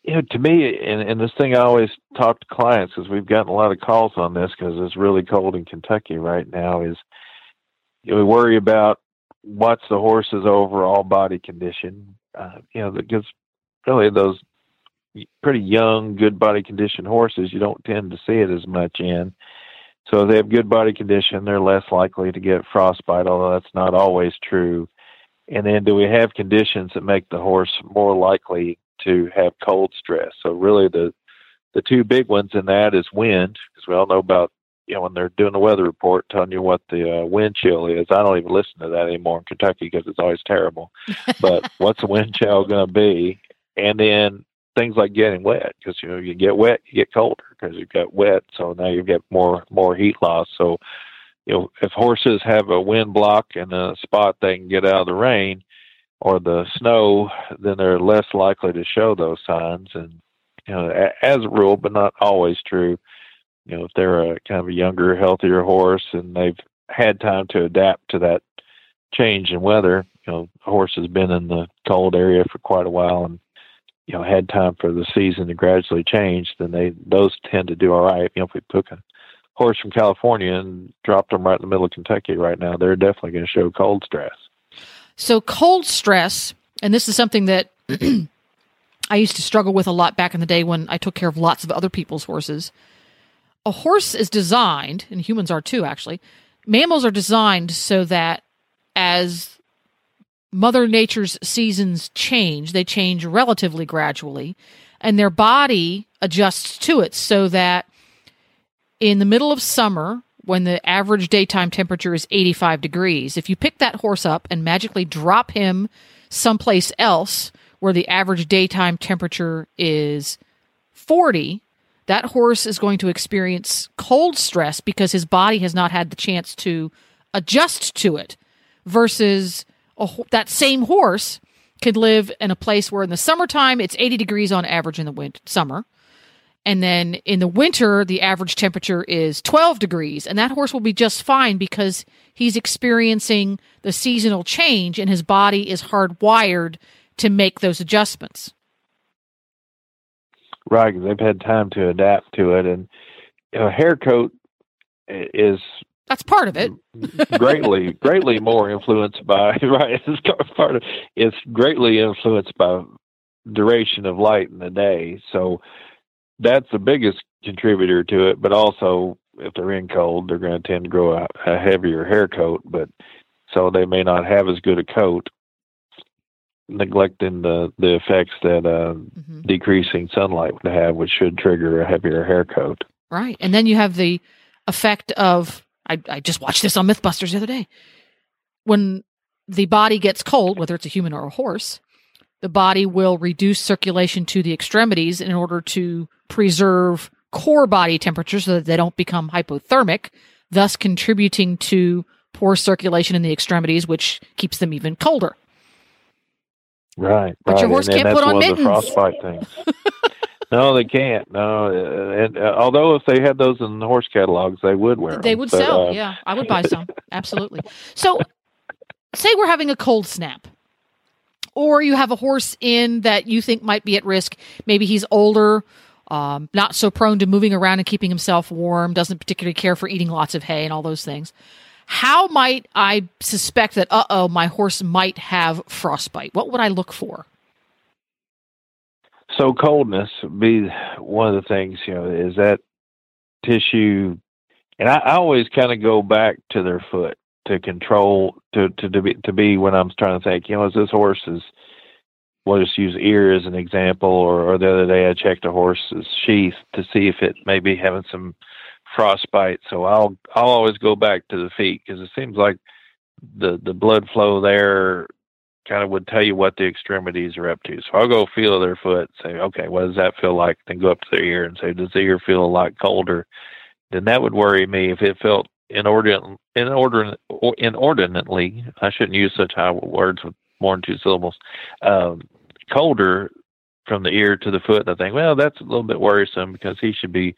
You know, to me, and, and this thing I always talk to clients because we've gotten a lot of calls on this because it's really cold in Kentucky right now. Is you know, we worry about what's the horse's overall body condition. Uh, you know, because really those pretty young, good body condition horses, you don't tend to see it as much in. So if they have good body condition, they're less likely to get frostbite, although that's not always true. And then do we have conditions that make the horse more likely to have cold stress? So really the the two big ones in that is wind, because we all know about you know when they're doing the weather report telling you what the uh, wind chill is. I don't even listen to that anymore in Kentucky because it's always terrible. [laughs] but what's the wind chill going to be? And then things like getting wet because you know you get wet, you get colder because you've got wet. So now you get more more heat loss. So you know if horses have a wind block and a spot they can get out of the rain or the snow, then they're less likely to show those signs. And you know as a rule, but not always true. You know if they're a kind of a younger, healthier horse and they've had time to adapt to that change in weather. You know, the horse has been in the cold area for quite a while and you know had time for the season to gradually change, then they those tend to do all right. You know, if we took a horse from California and dropped them right in the middle of Kentucky right now, they're definitely going to show cold stress. So cold stress, and this is something that [clears throat] I used to struggle with a lot back in the day when I took care of lots of other people's horses. A horse is designed, and humans are too, actually. Mammals are designed so that as Mother Nature's seasons change. They change relatively gradually, and their body adjusts to it so that in the middle of summer, when the average daytime temperature is 85 degrees, if you pick that horse up and magically drop him someplace else where the average daytime temperature is 40, that horse is going to experience cold stress because his body has not had the chance to adjust to it versus a, that same horse could live in a place where in the summertime it's 80 degrees on average in the winter summer and then in the winter the average temperature is 12 degrees and that horse will be just fine because he's experiencing the seasonal change and his body is hardwired to make those adjustments right because they've had time to adapt to it and you know, hair coat is that's part of it. [laughs] greatly, greatly more influenced by [laughs] right. It's part of it's greatly influenced by duration of light in the day. So that's the biggest contributor to it. But also, if they're in cold, they're going to tend to grow a, a heavier hair coat. But so they may not have as good a coat, neglecting the the effects that uh, mm-hmm. decreasing sunlight would have, which should trigger a heavier hair coat. Right, and then you have the effect of I, I just watched this on Mythbusters the other day. When the body gets cold, whether it's a human or a horse, the body will reduce circulation to the extremities in order to preserve core body temperature so that they don't become hypothermic, thus contributing to poor circulation in the extremities, which keeps them even colder. Right. But right. your horse and, can't put on mittens. frostbite things. [laughs] No, they can't. No, and uh, although if they had those in the horse catalogs, they would wear. They them. would but, sell. Uh, yeah, I would buy some. Absolutely. So, say we're having a cold snap, or you have a horse in that you think might be at risk. Maybe he's older, um, not so prone to moving around and keeping himself warm, doesn't particularly care for eating lots of hay and all those things. How might I suspect that? Uh oh, my horse might have frostbite. What would I look for? So coldness would be one of the things, you know, is that tissue, and I, I always kind of go back to their foot to control to to to be to be when I'm trying to think, you know, is this horse is we'll just use ear as an example, or, or the other day I checked a horse's sheath to see if it may be having some frostbite. So I'll I'll always go back to the feet because it seems like the the blood flow there kind of would tell you what the extremities are up to. So I'll go feel their foot, say, okay, what does that feel like? Then go up to their ear and say, does the ear feel a lot colder? Then that would worry me if it felt inordinate, inordinate, inordinately. I shouldn't use such high words with more than two syllables. Um, colder from the ear to the foot. I think, well, that's a little bit worrisome because he should be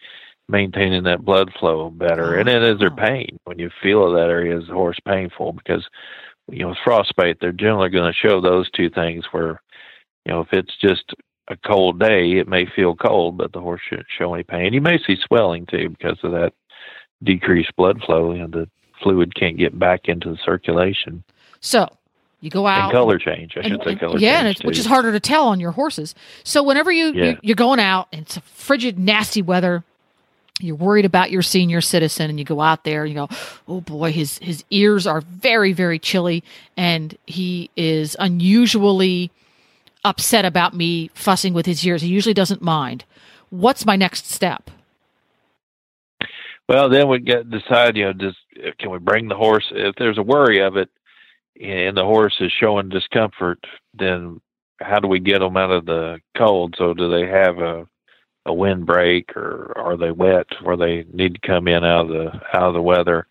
maintaining that blood flow better. And then is there oh. pain when you feel that area is the horse painful because you know, with frostbite, they're generally going to show those two things where, you know, if it's just a cold day, it may feel cold, but the horse shouldn't show any pain. You may see swelling too because of that decreased blood flow. Know, the fluid can't get back into the circulation. So you go out And color change, I should and- say and- color yeah, change it's, which is harder to tell on your horses. So whenever you, Yeah. you you're going out and it's frigid, nasty weather, you're worried about your senior citizen, and you go out there, and you go, oh boy, his his ears are very very chilly, and he is unusually upset about me fussing with his ears. He usually doesn't mind. What's my next step? Well, then we get decide. You know, just can we bring the horse? If there's a worry of it, and the horse is showing discomfort, then how do we get them out of the cold? So, do they have a a windbreak, or are they wet, where they need to come in out of the out of the weather?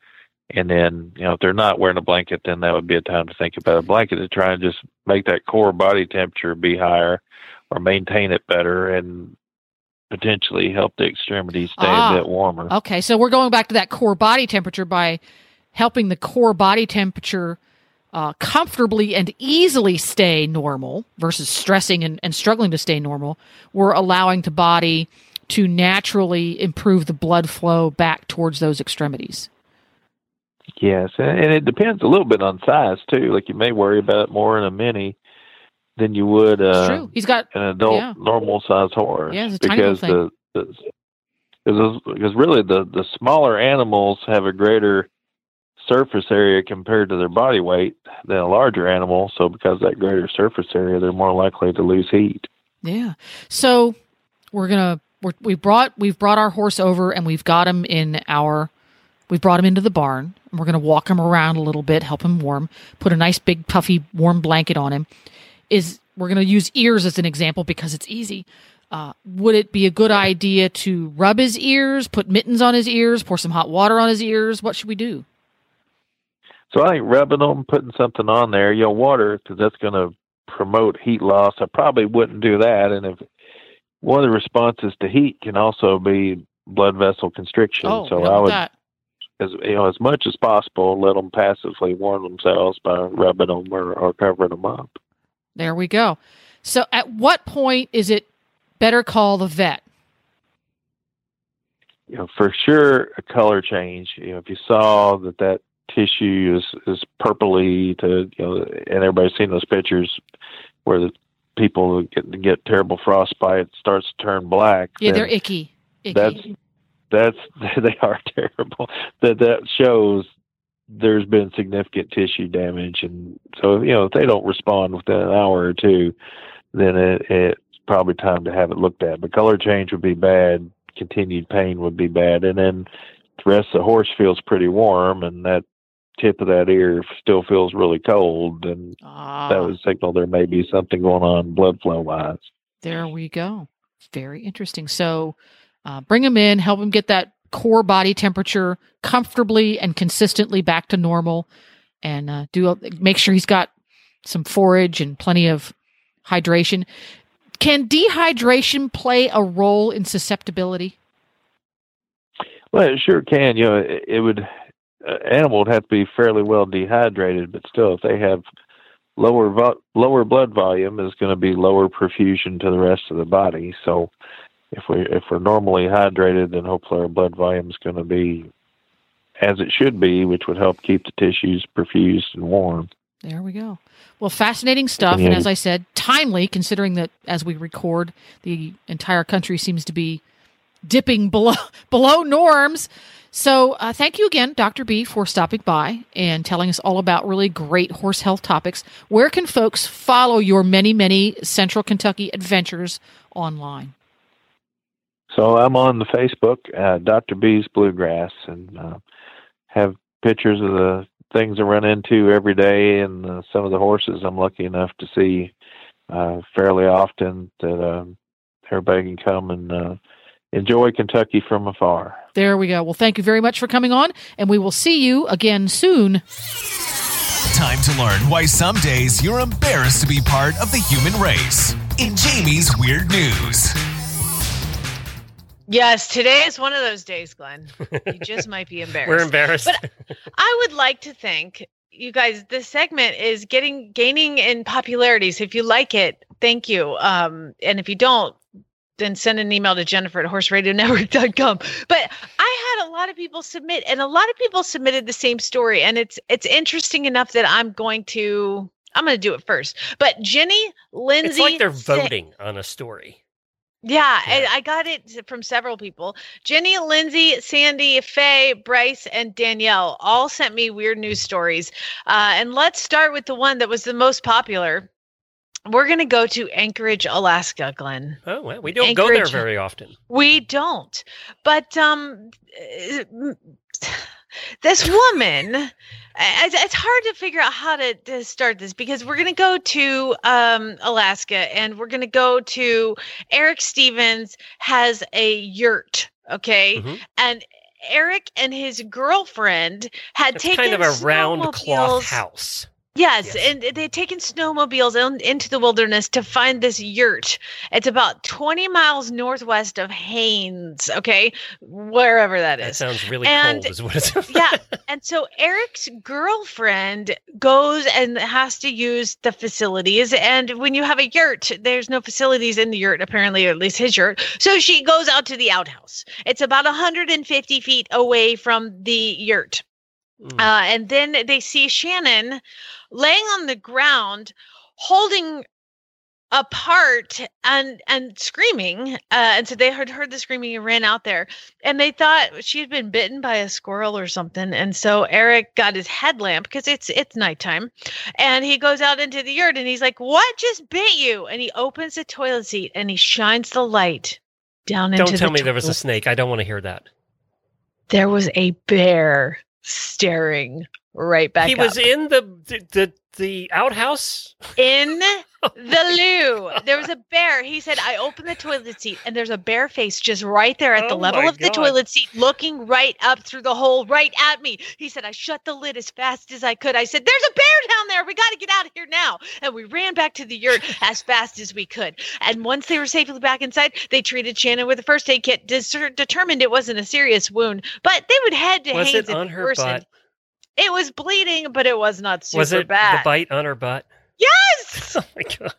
And then, you know, if they're not wearing a blanket, then that would be a time to think about a blanket to try and just make that core body temperature be higher, or maintain it better, and potentially help the extremities stay Ah. a bit warmer. Okay, so we're going back to that core body temperature by helping the core body temperature uh, comfortably and easily stay normal versus stressing and, and struggling to stay normal. We're allowing the body to naturally improve the blood flow back towards those extremities. Yes, and and it depends a little bit on size too. Like you may worry about it more in a mini than you would uh, true. He's got an adult yeah. normal size horse. Yeah, it's a tiny little because the, the because really the the smaller animals have a greater surface area compared to their body weight than a larger animal. So because of that greater surface area, they're more likely to lose heat. Yeah. So we're gonna we're, we brought we've brought our horse over and we've got him in our we've brought him into the barn and we're gonna walk him around a little bit, help him warm, put a nice big puffy warm blanket on him. Is we're gonna use ears as an example because it's easy. Uh, would it be a good idea to rub his ears, put mittens on his ears, pour some hot water on his ears? What should we do? So I think rubbing them, putting something on there, you know, water, because that's going to promote heat loss. I probably wouldn't do that. And if one of the responses to heat can also be blood vessel constriction, Oh, so I would, that. as you know, as much as possible, let them passively warm themselves by rubbing them or, or covering them up. There we go. So at what point is it better call the vet? You know, for sure, a color change. You know, if you saw that that tissue is is purpley to you know, and everybody's seen those pictures where the people get get terrible frostbite starts to turn black. Yeah, they're icky. Icky. that's that's [laughs] they are terrible. That that shows there's been significant tissue damage, and so you know if they don't respond within an hour or two, then it, it's probably time to have it looked at. But color change would be bad. Continued pain would be bad, and then the rest of the horse feels pretty warm, and that tip of that ear still feels really cold, and Ah, that would signal there may be something going on blood flow wise. there we go. Very interesting. So uh, bring him in, help him get that core body temperature comfortably and consistently back to normal, and uh, do make sure he's got some forage and plenty of hydration. Can dehydration play a role in susceptibility? Well, it sure can. You know, it, it would uh, animal would have to be fairly well dehydrated, but still, if they have lower vo- lower blood volume, is going to be lower perfusion to the rest of the body. So, if we if we're normally hydrated, then hopefully our blood volume is going to be as it should be, which would help keep the tissues perfused and warm. There we go. Well, fascinating stuff. And Yeah. as I said, timely considering that as we record, the entire country seems to be dipping [laughs] below below norms. So, uh, thank you again, Dr. B, for stopping by and telling us all about really great horse health topics. Where can folks follow your many, many Central Kentucky adventures online? So I'm on the Facebook, uh, Dr. B's Bluegrass, and uh, have pictures of the things I run into every day, and uh, some of the horses I'm lucky enough to see uh, fairly often. That um, everybody can come and uh, enjoy Kentucky from afar. There we go. Well, thank you very much for coming on, and we will see you again soon. Time to learn why some days you're embarrassed to be part of the human race. In Jamie's Weird News. Yes, today is one of those days, Glenn. You just [laughs] might be embarrassed. We're embarrassed. But I would like to think you guys, this segment is getting gaining in popularity. So if you like it, thank you. Um, and if you don't, then send an email to Jennifer at horseradionetwork.com. But I had a lot of people submit, and a lot of people submitted the same story. And it's it's interesting enough that I'm going to I'm going to do it first. But Jenny Lindsay, It's like they're voting on a story. Yeah, Yeah. I, I got it from several people. Jenny, Lindsay, Sandy, Faye, Bryce, and Danielle all sent me weird news stories. Uh, and let's start with the one that was the most popular. We're going to go to Anchorage, Alaska, Glenn. Oh, well, we don't go there very often. We don't. But um uh, this woman it's hard to figure out how to, to start this because we're going to go to um Alaska and we're going to go to Eric Stevens has a yurt, okay? Mhm. And Eric and his girlfriend had It's taken kind of a round cloth house. Yes, Yes. and they'd taken snowmobiles in, into the wilderness to find this yurt. It's about 20 miles northwest of Haines, okay? Wherever that is. that sounds really And- cold, is what it's. [laughs] yeah. And so Eric's girlfriend goes and has to use the facilities. And when you have a yurt, there's no facilities in the yurt, apparently, or at least his yurt. So she goes out to the outhouse. It's about 150 feet away from the yurt. Mm. Uh, and then they see Shannon laying on the ground, holding apart and and screaming. Uh, and so they had heard the screaming and ran out there, and they thought she had been bitten by a squirrel or something. And so Eric got his headlamp because it's it's nighttime, and he goes out into the yard and he's like, "What just bit you?" And he opens the toilet seat and he shines the light down into. Don't tell the me there was a snake. I don't want to hear that. There was a bear staring right back he up. was in the the the, the outhouse. in [laughs] the loo. There was a bear. He said, I opened the toilet seat and there's a bear face just right there at the Oh level my of the toilet seat, looking right up through the hole, right at me. He said, I shut the lid as fast as I could. I said, There's a bear down there. We got to get out of here now. And we ran back to the yurt as fast as we could. And once they were safely back inside, they treated Shannon with a first aid kit, dis- determined it wasn't a serious wound, but they would head to Was Haines it on her worsened. butt? It was bleeding, but it was not super was it bad. the bite on her butt? yes. [laughs] Oh my god!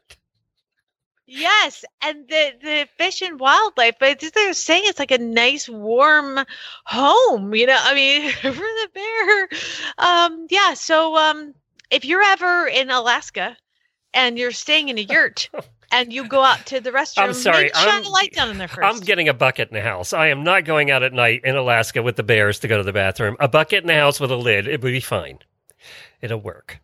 Yes, and the the fish and wildlife, but they're saying it's like a nice warm home. You know, I mean, [laughs] for the bear. Um, yeah. So, um, if you're ever in Alaska and you're staying in a yurt [laughs] and you go out to the restroom, I'm sorry, shine I'm- a light down in there 1st I'm getting a bucket in the house. I am not going out at night in Alaska with the bears to go to the bathroom. A bucket in the house with a lid, it would be fine. It'll work.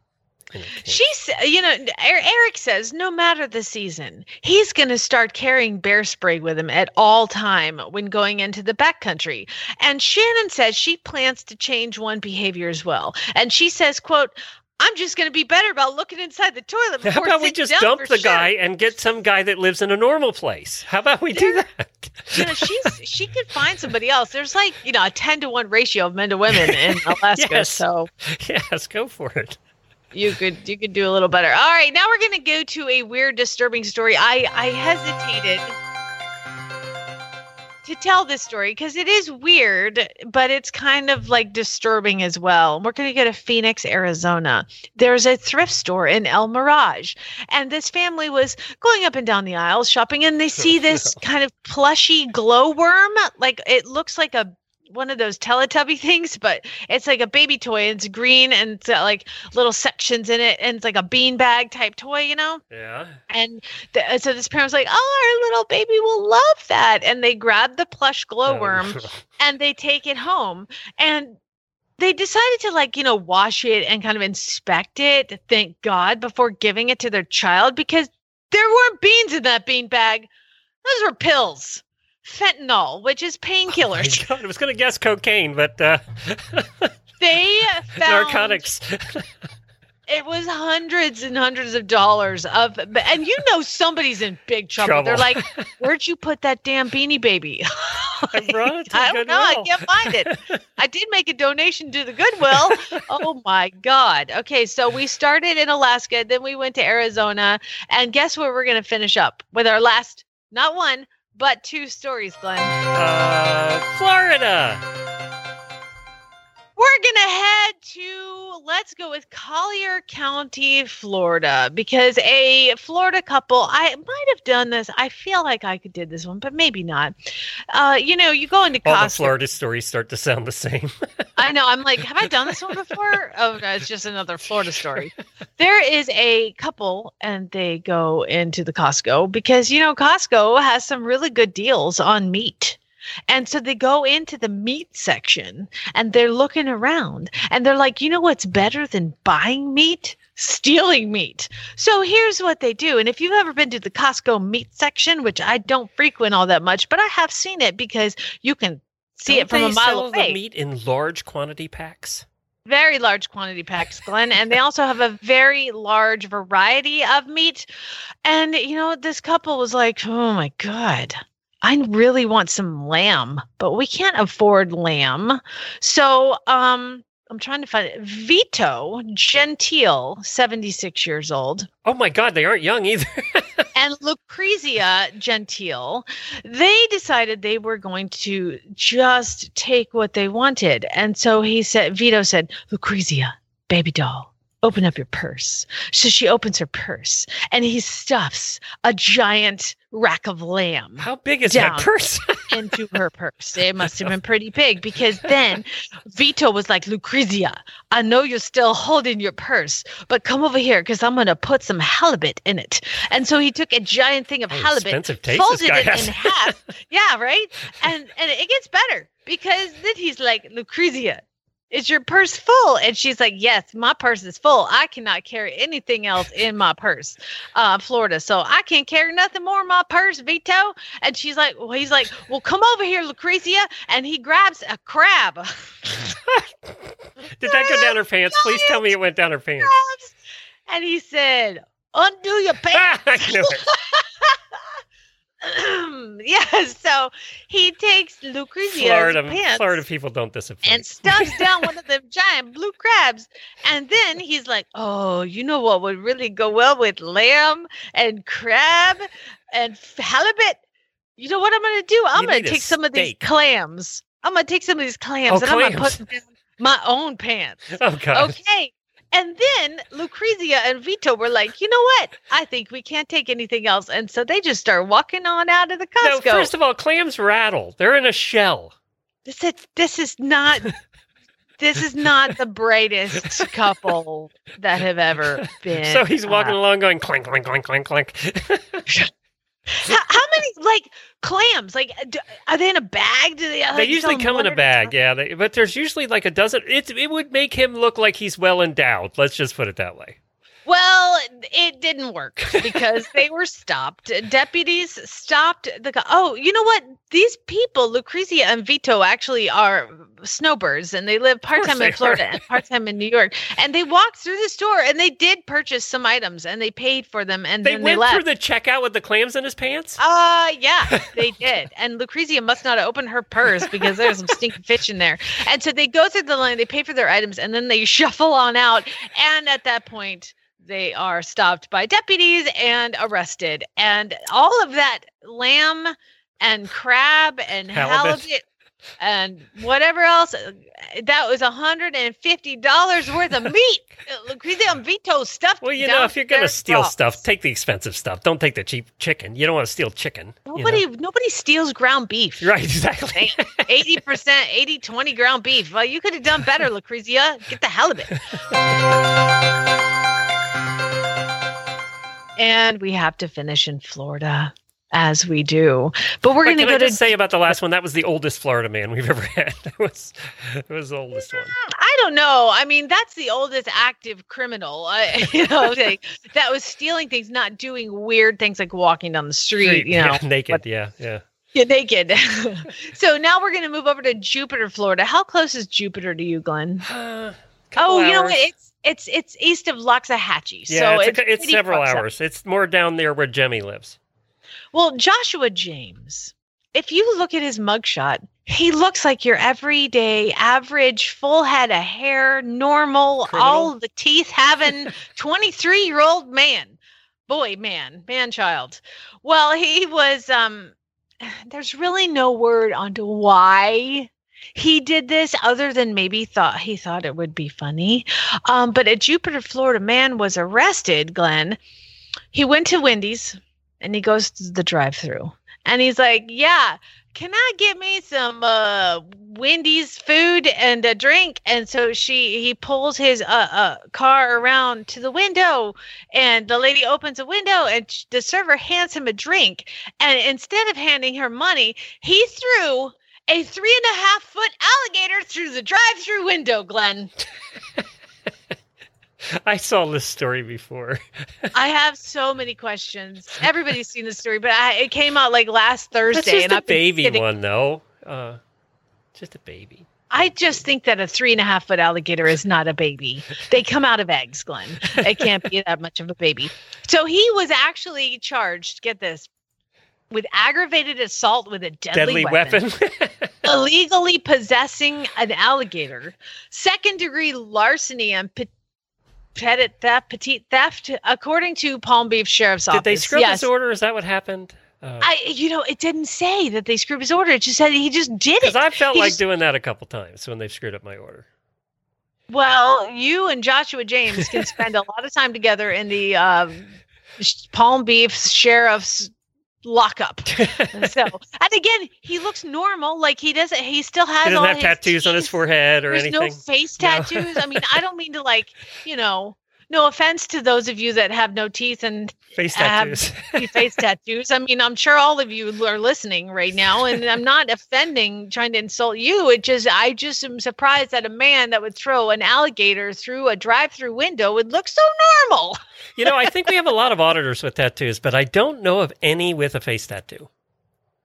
And it can't. She's, you know, Er- Eric says no matter the season, he's going to start carrying bear spray with him at all time when going into the backcountry. And Shannon says she plans to change one behavior as well. And she says, "quote I'm just going to be better about looking inside the toilet." How about we just dump the sure." guy and get some guy that lives in a normal place? How about we do that? [laughs] You know, she's she could find somebody else. There's like you know a ten to one ratio of men to women in [laughs] Alaska, Yes. so yes, go for it. you could you could do a little better. All right, now we're gonna go to a weird, disturbing story. I I hesitated to tell this story because it is weird, but it's kind of like disturbing as well. We're gonna go to Phoenix, Arizona. There's a thrift store in El Mirage, and this family was going up and down the aisles shopping, and they [laughs] oh, see this kind of plushy glowworm. Like it looks like a one of those Teletubby [laughs] things, but it's like a baby toy and it's green and it's got like little sections in it and it's like a beanbag type toy, you know? Yeah. And the, so this parent's like, oh, our little baby will love that. And they grab the plush glowworm Oh, [laughs] and they take it home. And they decided to like, you know, wash it and kind of inspect it, thank God, before giving it to their child because there weren't beans in that bean bag. Those were pills. Fentanyl, which is painkillers. [laughs] God, I was going to guess cocaine, but uh, [laughs] they found narcotics. [laughs] It was hundreds and hundreds of dollars of, and you know somebody's in big trouble. They're like, "Where'd you put that damn beanie baby?" I it I don't know. I can't find it. I did make a donation to the Goodwill. oh my God. Okay, so we started in Alaska, then we went to Arizona, and guess where we're going to finish up with our last, not one, but two stories, Glenn. uh, Florida. We're going to head to, let's go with Collier County, Florida, because a Florida couple, I might have done this. I feel like I could did this one, but maybe not. Uh, you know, you go into All the Florida stories start to sound the same. [laughs] I know. I'm like, have I done this one before? Oh, no, it's just another Florida story. There is a couple, and they go into the Costco because, you know, Costco has some really good deals on meat. And so they go into the meat section and they're looking around and they're like, you know what's better than buying meat? Stealing meat. So here's what they do. And if you've ever been to the Costco meat section, which I don't frequent all that much, but I have seen it because you can see Don't it from a mile sell away the meat in large quantity packs. very large quantity packs, Glenn, and they also have a very large variety of meat. And you know, this couple was like, "Oh my god, I really want some lamb, but we can't afford lamb." So, um, I'm trying to find it. Vito Gentile, 76 years old, Oh my God, they aren't young either. [laughs] and Lucrezia Gentile, they decided they were going to just take what they wanted. And so he said, Vito said, Lucrezia, baby doll, open up your purse. So she opens her purse and he stuffs a giant rack of lamb How big is that purse? [laughs] into her purse. It must have been pretty big because then Vito was like, Lucrezia, I know you're still holding your purse, but come over here because I'm going to put some halibut in it. And so he took a giant thing of Oh, halibut, expensive taste this folded it has. in half. [laughs] Yeah, right? And and it gets better because then he's like, Lucrezia, is your purse full? And she's like, Yes, my purse is full. I cannot carry anything else in my purse, uh, Florida. So I can't carry nothing more in my purse, Vito. And she's like, Well, he's like, Well, come over here, Lucrezia. And he grabs a crab. Did that go down her pants? Please tell me it went down her pants. And he said, Undo your [laughs] pants. [clears throat] yes. So he takes Lucrezia's Florida, pants. Florida people don't disappoint. and stuffs down one of them giant blue crabs. And then he's like, Oh, you know what would really go well with lamb and crab and halibut? You know what I'm going to do? I'm going to take some of these clams. I'm going to take some of these clams Oh, and I'm going to put them down my own pants. [laughs] oh God. Okay. And then Lucrezia and Vito were like, you know what? I think we can't take anything else. And so they just start walking on out of the Costco. first of all, clams rattle. They're in a shell. this is this is not [laughs] this is not the brightest couple that have ever [laughs] been. So he's walking uh, along going clink, clink, clink, clink, clink. [laughs] how, how many like clams? Like, d- are they in a bag? Do they? uh, they usually come in a bag, time? yeah. They, but there's usually like a dozen. It, it would make him look like he's well endowed. Let's just put it that way. Well, it didn't work because they were [laughs] stopped. Deputies stopped the. co- Oh, you know what? These people, Lucrezia and Vito, actually are snowbirds, and they live part time in Florida and part time in New York. And they walked through the store, and they did purchase some items, and they paid for them, and They went they through the checkout with the clams in his pants. Uh yeah, [laughs] they did. And Lucrezia must not have opened her purse because there's some stinking fish in there. And so they go through the line, they pay for their items, and then they [laughs] shuffle on out. And at that point, they are stopped by deputies and arrested. And all of that lamb and crab and Halibut. halibut and whatever else that was $150 worth of meat. Lucrezia and Vito stuffed. Well, you know, if you're going to steal stuff, take the expensive stuff. Don't take the cheap chicken. You don't want to steal chicken. you know? Nobody, nobody steals ground beef. [laughs] Right, exactly. 80%, 80 20 ground beef. Well, you could have done better, Lucrezia. Get the halibut. [laughs] and we have to finish in Florida as we do. But we're going to go I to say about the last one? That was the oldest Florida man we've ever [laughs] had. It was, it was the oldest one. I don't know. I mean, that's the oldest active criminal, uh, [laughs] you know, like, that was stealing things, not doing weird things like walking down the street, you know. yeah, [laughs] naked. what- Yeah, yeah. Get naked. so now we're going to move over to Jupiter, Florida. How close is Jupiter to you, Glenn? [sighs] Uh, Oh, you know what? It's it's it's east of Loxahatchee. yeah, so it's, it's, a, it's pretty several close up. hours. It's more down there where Jemmy lives. Well, Joshua James, if you look at his mugshot, he looks like your everyday, average, full head of hair, normal, Criminal? all the teeth having [laughs] 23 year old man. Boy, man, man, child. Well, he was, um, there's really no word onto why he did this other than maybe thought he thought it would be funny. Um, but a Jupiter, Florida man was arrested, Glenn. He went to Wendy's and he goes to the drive through and he's like, Yeah, can I get me some uh Wendy's food and a drink? And so she he pulls his uh, uh car around to the window and the lady opens a window and the server hands him a drink. And instead of handing her money, he threw a three and a half foot alligator through the drive through window, Glenn. [laughs] I saw this story before. [laughs] I have so many questions. Everybody's seen this story, but I, it came out like last Thursday. That's just and a I've baby one, though. Uh, just a baby. I just think that a three and a half foot alligator is not a baby. They come out of eggs, Glenn. It can't be that much of a baby. So he was actually charged, get this, with aggravated assault with a deadly, Deadly weapon. [laughs] illegally possessing an alligator, second degree larceny and pe- petty theft, petite theft, according to Palm Beach Sheriff's Office. Did they screw yes. his order? Is that what happened? I, you know, it didn't say that they screwed his order. It just said he just did it. Because. I felt He like just- doing that a couple times when they've screwed up my order. Well, you and Joshua James can spend a lot of time together in the um, Palm Beach Sheriff's lockup. [laughs] so, and again, he looks normal. Like he doesn't. He still has He doesn't all have tattoos on his forehead or There's anything. no face No. tattoos. I mean, I don't mean to like, you know, no offense to those of you that have no teeth and Face tattoos. [laughs] face tattoos. I mean, I'm sure all of you are listening right now, and I'm not [laughs] offending, trying to insult you. It just, I just am surprised that a man that would throw an alligator through a drive-through window would look so normal. [laughs] you know, I think we have a lot of auditors with tattoos, but I don't know of any with a face tattoo.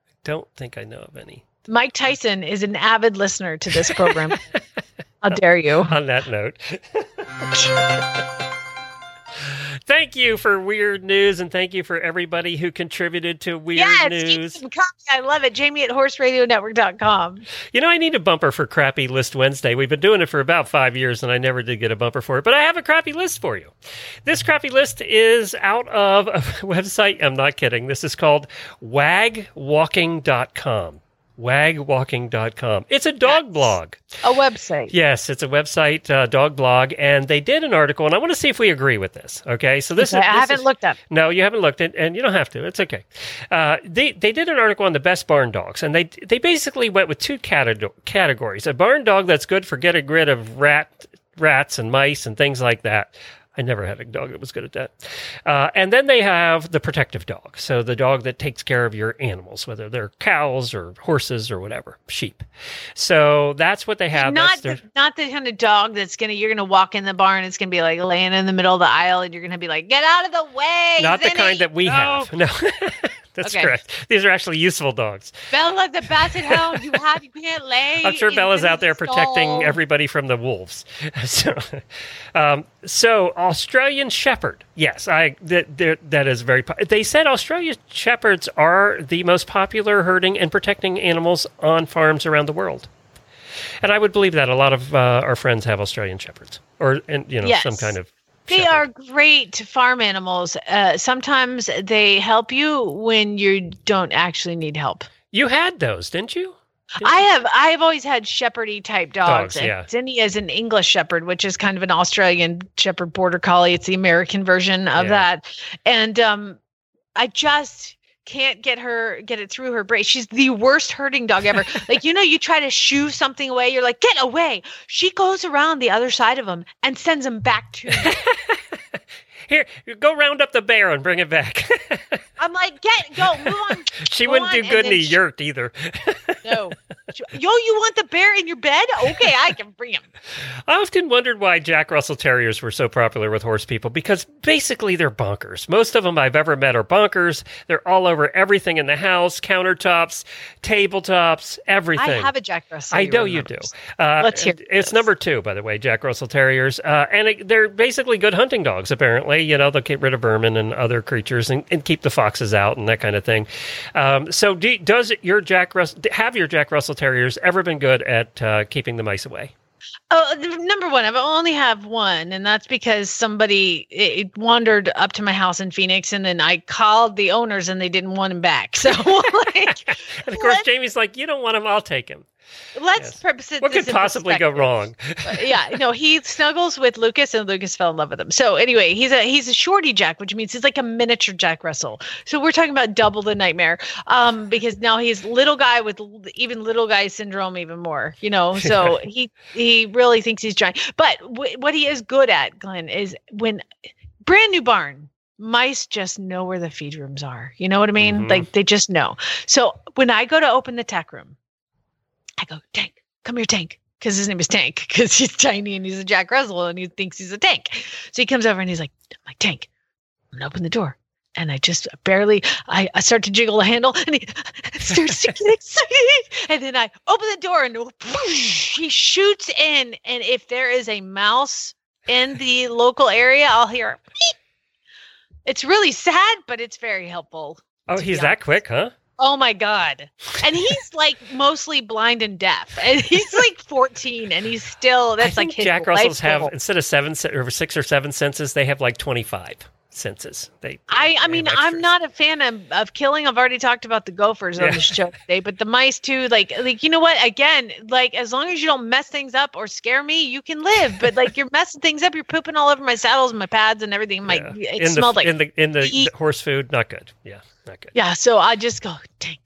I don't think I know of any. Mike Tyson is an avid listener to this program. How dare you? On that note. Thank you for weird news and thank you for everybody who contributed to weird yes, news. I love it. Jamie at horseradionetwork.com. You know, I need a bumper for Crappy List Wednesday. We've been doing it for about five years, and I never did get a bumper for it. But I have a crappy list for you. This crappy list is out of a [laughs] website. I'm not kidding. This is called wagwalking.com. Wagwalking.com. It's a dog blog. A website. Yes, it's a website, uh, dog blog, and they did an article, and I want to see if we agree with this. Okay, so this Okay, is. I this haven't is- looked up. no, you haven't looked at, and you don't have to. It's okay. Uh, they they did an article on the best barn dogs, and they they basically went with two categ- categories: a barn dog that's good for getting rid of rat rats and mice and things like that. I never had a dog that was good at that. Uh, and then they have the protective dog, so the dog that takes care of your animals, whether they're cows or horses or whatever, sheep. So that's what they have. not That's the, not the kind of dog that's gonna you're gonna walk in the barn it's gonna be like laying in the middle of the aisle and you're gonna be like get out of the way not the kind that we No. have. [laughs] No, that's Okay. correct. These are actually useful dogs. Bella the basset hound you [laughs] have you can't lay I'm sure Bella's out there protecting stall. everybody from the wolves. [laughs] so, um, so Australian Shepherd, yes, I that that- is very. They said Australian Shepherds are the most popular herding and protecting animals on farms around the world, and I would believe that a lot of uh, our friends have Australian Shepherds or and you know Yes. some kind of. They shepherd. are great farm animals uh, sometimes they help you when you don't actually need help You had those, didn't you? Didn't I have I have always had shepherdy type dogs. Dogs, and yeah. Zinni is an English shepherd, which is kind of an Australian shepherd border collie. It's the American version of Yeah. that. And um I just can't get her get it through her brain. She's the worst herding dog ever. [laughs] like you know, you try to shoo something away, you're like, get away. She goes around the other side of him and sends him back to me. [laughs] Here, go round up the bear and bring it back. [laughs] I'm like, get go, move on. [laughs] she Go wouldn't on, do good in the she- yurt either. [laughs] No. Yo, you want the bear in your bed? Okay, I can bring him. I often wondered why Jack Russell Terriers were so popular with horse people because basically they're bonkers. Most of them I've ever met are bonkers. They're all over everything in the house, countertops, tabletops, everything. I have a Jack Russell. I know you do. Uh, Let's hear It's this. number two, by the way, Jack Russell Terriers, uh, and it, they're basically good hunting dogs. Apparently, you know they'll get rid of vermin and other creatures and, and keep the foxes out and that kind of thing. Um, so, do, does your Jack Russell have your Jack Russell Terriers ever been good at uh, keeping the mice away? Oh, number one, I've only have one, and that's because somebody it, it wandered up to my house in Phoenix, and then I called the owners, and they didn't want him back. [laughs] So, like, [laughs] And of course, Jamie's like, "You don't want him? I'll take him." Let's Yes. purpose it What could possibly go wrong? Yeah, no, he snuggles with Lucas, and Lucas fell in love with him. So anyway, he's a he's a shorty Jack, which means he's like a miniature Jack Russell. So we're talking about double the nightmare, um, because now he's little guy with even little guy syndrome, even more. You know, so [laughs] he he really thinks he's giant. But w- what he is good at, Glenn, is when brand new barn. Mice just know where the feed rooms are. You know what I mean? Mhm. Like they just know. So when I go to open the tack room, I go, Tank, come here, Tank. Because his name is Tank, because he's tiny and he's a Jack Russell and he thinks he's a tank. So he comes over and he's like, like, Tank, I'm gonna open the door. And I just barely I, I start to jiggle the handle and he [laughs] starts to get excited. And then I open the door and whoosh, he shoots in. And if there is a mouse in the local area, I'll hear beep. It's really sad, but it's very helpful. Oh, he's that quick, huh? Oh my god. And he's like mostly blind and deaf. And he's like 14 and he's still that's like his Jack Russells have goal. instead of seven se- or six or seven senses, they have like twenty five senses. They. I, I mean, I'm not a fan of, of killing. I've already talked about the gophers on Yeah. the show today, but the mice too. Like, like you know what? Again, like as long as you don't mess things up or scare me, you can live. But like you're messing things up, you're pooping all over my saddles and my pads and everything. My Yeah. it in smelled the, like in the in the, the horse food. Not good. Yeah, yeah. So I just go tank.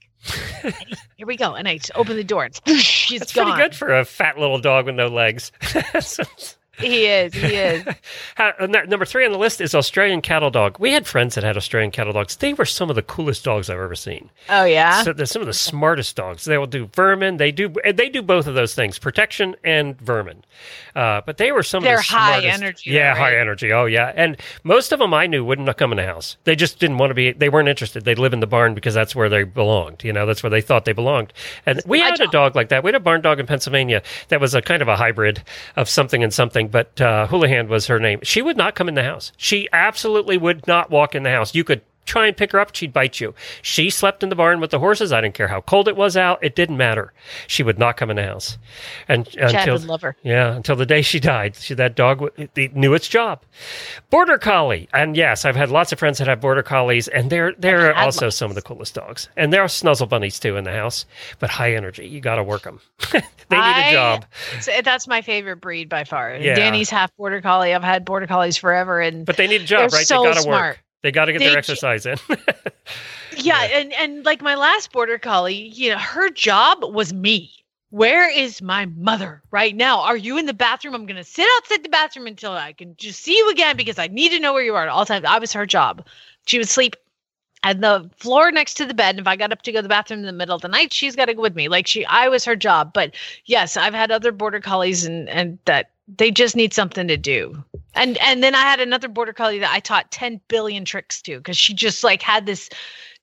Here we go, and I just open the door. And [laughs] she's That's gone. pretty good for a fat little dog with no legs. [laughs] He is. He is. [laughs] Uh, number three on the list is Australian cattle dog. We had friends that had Australian cattle dogs. They were some of the coolest dogs I've ever seen. Oh yeah. So they're some of the smartest dogs. They will do vermin. They do they do both of those things, protection and vermin. Uh, but they were some They're of the high smartest. energy, Yeah, though, high energy. Oh yeah, and most of them I knew wouldn't come in the house. They just didn't want to be. They weren't interested. They'd live in the barn because that's where they belonged. You know, that's where they thought they belonged. And we had a dog like that. We had a barn dog in Pennsylvania that was a kind of a hybrid of something and something. But uh, Houlihan was her name. She would not come in the house. She absolutely would not walk in the house. You could try and pick her up, she'd bite you. She slept in the barn with the horses. I didn't care how cold it was out. It didn't matter. She would not come in the house. And Chad until would love her. yeah, until the day she died. She, that dog it, knew its job. Border collie, and yes, I've had lots of friends that have border collies, and they're they're also lots. some of the coolest dogs. And there are snuzzle bunnies too in the house, but high energy. You got to work them. [laughs] they need I- a job, that's my favorite breed by far. Yeah. Danny's half border collie. I've had border collies forever, and but they need a job, right? so they got to work. They got to get They their exercise in. [laughs] yeah, and and like my last border collie, you know, her job was me. Where is my mother right now? Are you in the bathroom? I'm gonna sit outside the bathroom until I can just see you again because I need to know where you are at all times. I was her job. She would sleep at the floor next to the bed. And if I got up to go to the bathroom in the middle of the night, she's got to go with me. Like she, I was her job. But yes, I've had other border collies and and that they just need something to do. And and then I had another border collie that I taught 10 billion tricks to because she just like had this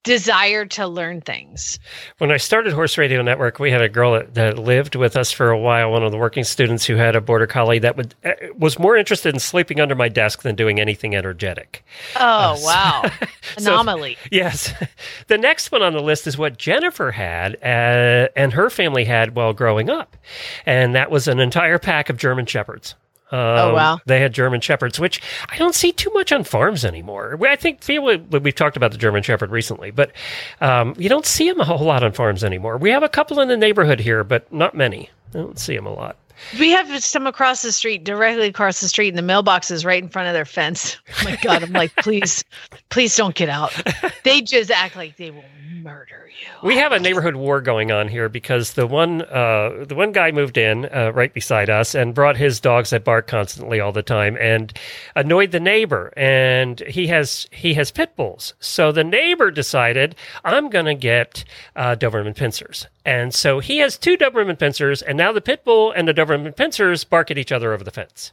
desire to learn things. When I started Horse Radio Network, we had a girl that, that lived with us for a while. One of the working students who had a border collie that would uh, was more interested in sleeping under my desk than doing anything energetic. Oh, so- wow. [laughs] So- [laughs] Anomaly. Yes. [laughs] The next one on the list is what Jennifer had uh, and her family had while growing up. And that was an entire pack of German Shepherds. Um, Oh, wow. They had German Shepherds, which I don't see too much on farms anymore. I think we- we've talked about the German Shepherd recently, but um, you don't see them a whole lot on farms anymore. We have a couple in the neighborhood here, but not many. I don't see them a lot. We have some across the street, directly across the street, and the mailbox is right in front of their fence. [laughs] Oh my God. I'm like, please, please don't get out. They just act like they will murder you. We have a neighborhood war going on here because the one uh, the one guy moved in uh, right beside us and brought his dogs that bark constantly all the time and annoyed the neighbor. And he has he has pit bulls, so the neighbor decided I'm going to get uh, Doberman Pinschers. And so he has two Doberman Pinschers, and now the pit bull and the Doberman Pinschers bark at each other over the fence.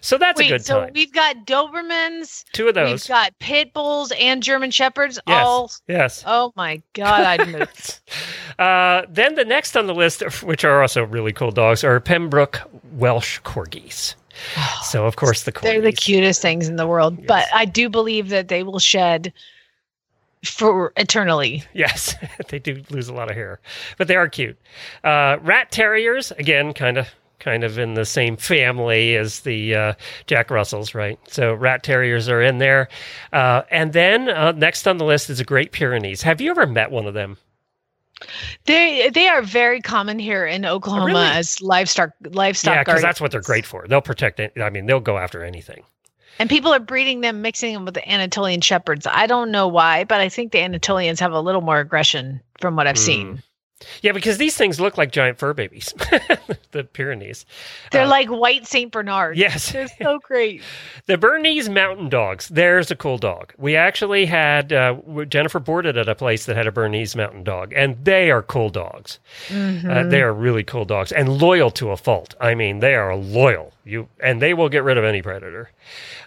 So that's a Wait, good so time. we've got Dobermans, Two of those. we've got pit bulls and German shepherds. yes. All yes. oh my god, I'd move. [laughs] Uh, then the next on the list, which are also really cool dogs, are Pembroke Welsh Corgis. [sighs] So of course the corgis. They're the cutest things in the world, but I do believe that they will shed for eternally. Yes, [laughs] they do lose a lot of hair, but they are cute. Uh, rat terriers, again, kind of kind of in the same family as the uh, Jack Russells, right? So rat terriers are in there. Uh, and then uh, next on the list is a Great Pyrenees. Have you ever met one of them? They they are very common here in Oklahoma really? as livestock livestock yeah, because that's what they're great for. They'll protect it. I mean, they'll go after anything. And people are breeding them, mixing them with the Anatolian shepherds. I don't know why, but I think the Anatolians have a little more aggression from what I've Mm. seen. Yeah, because these things look like giant fur babies, [laughs] the Pyrenees. They're Uh, like white Saint Bernards. Yes. [laughs] They're so great. [laughs] The Bernese Mountain Dogs. There's a cool dog. We actually had uh, Jennifer boarded at a place that had a Bernese Mountain Dog, and they are cool dogs. Mm-hmm. Uh, they are really cool dogs and loyal to a fault. I mean, they are loyal. You and they will get rid of any predator.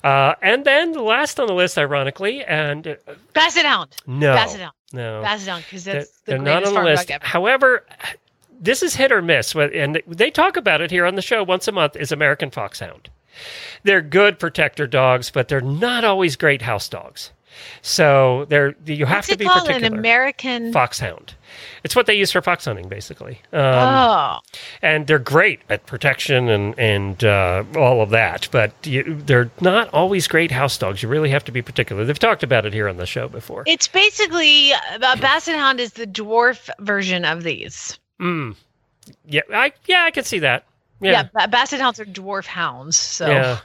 Uh, and then the last on the list, ironically, and uh, Basset Hound. no, Basset Hound. no, Basset Hound, because they're, the they're not on the list. ever. However, this is hit or miss, and they talk about it here on the show once a month. Is American Foxhound. They're good protector dogs, but they're not always great house dogs. So they're you have What's to be called? particular. An American. Foxhound. It's what they use for fox hunting, basically. Um, oh, and they're great at protection and and uh, all of that. But you, they're not always great house dogs. You really have to be particular. They've talked about it here on the show before. it's basically a Basset Hound is the dwarf version of these. Mm. Yeah, I yeah I can see that. Yeah, Yeah, Basset Hounds are dwarf hounds. So yeah,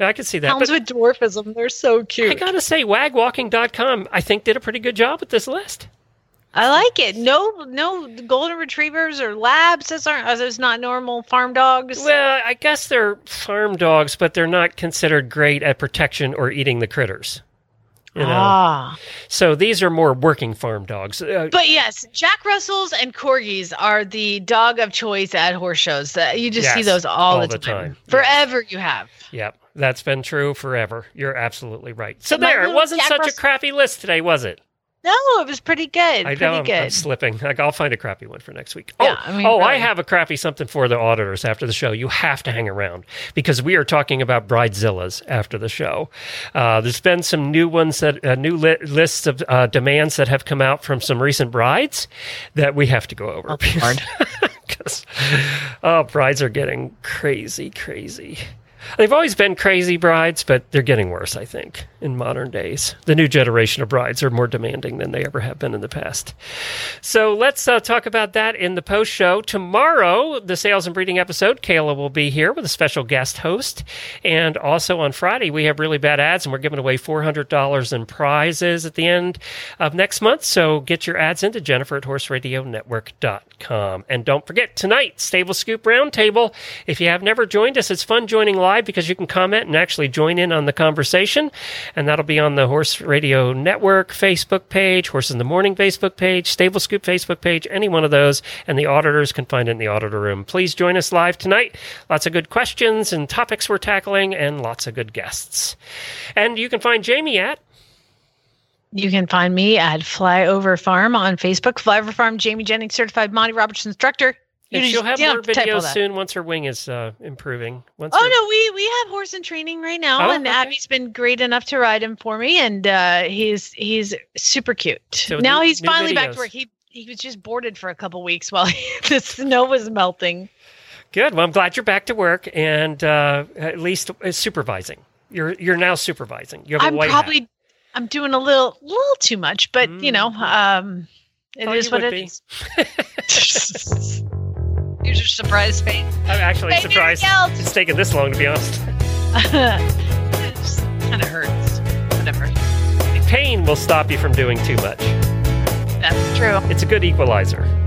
yeah I can see that. hounds with dwarfism, they're so cute. I gotta say, wagwalking.com I think did a pretty good job with this list. I like it. No, no golden retrievers or labs. Those aren't. Uh, Those not normal farm dogs? Well, I guess they're farm dogs, but they're not considered great at protection or eating the critters. You know, Ah, so these are more working farm dogs. Uh, but yes, Jack Russells and Corgis are the dog of choice at horse shows. Uh, You just see those all, all the, the time. time. Forever, you have. Yep, that's been true forever. You're absolutely right. So My there, it wasn't Jack such a crappy list today, was it? No, it was pretty good. I pretty know I'm, good. I'm slipping. Like, I'll find a crappy one for next week. Yeah, oh, I mean, oh, I have a crappy something for the auditors after the show. You have to hang around because we are talking about bridezillas after the show. Uh, there's been some new ones that uh, new li- lists of uh, demands that have come out from some recent brides that we have to go over. Because [laughs] oh, brides are getting crazy, crazy. They've always been crazy brides, but they're getting worse, I think, in modern days. The new generation of brides are more demanding than they ever have been in the past. So let's uh, talk about that in the post show. Tomorrow, the sales and breeding episode, Kayla will be here with a special guest host. And also on Friday, we have really bad ads, and we're giving away $400 in prizes at the end of next month. So get your ads into Jennifer at horseradionetwork.com. And don't forget, tonight, Stable Scoop Roundtable. If you have never joined us, it's fun joining live because you can comment and actually join in on the conversation. And that'll be on the Horse Radio Network Facebook page, Horse in the Morning Facebook page, Stable Scoop Facebook page, any one of those. And the auditors can find it in the auditor room. Please join us live tonight. Lots of good questions and topics we're tackling, and lots of good guests. And you can find Jamie at You can find me at Flyover Farm on Facebook. Flyover Farm, Jamie Jennings, certified Monty Roberts instructor. And she'll have more have to type all videos soon once her wing is uh, improving. Once Oh her- no, we we have horse in training right now, Oh, and okay. Abby's been great enough to ride him for me, and uh, he's he's super cute. So now new- he's finally back to work. He he was just boarded for a couple weeks while [laughs] the snow was melting. Good. Well, I'm glad you're back to work and uh, at least uh, supervising. You're you're now supervising. You have a I'm white hat. probably I'm doing a little little too much, but you know, um, it Thought is what it be. is. [laughs] [laughs] Here's your surprise face. I'm actually surprised it's taken this long, to be honest. [laughs] it just kind of hurts. Whatever. Pain will stop you from doing too much. That's true. It's a good equalizer.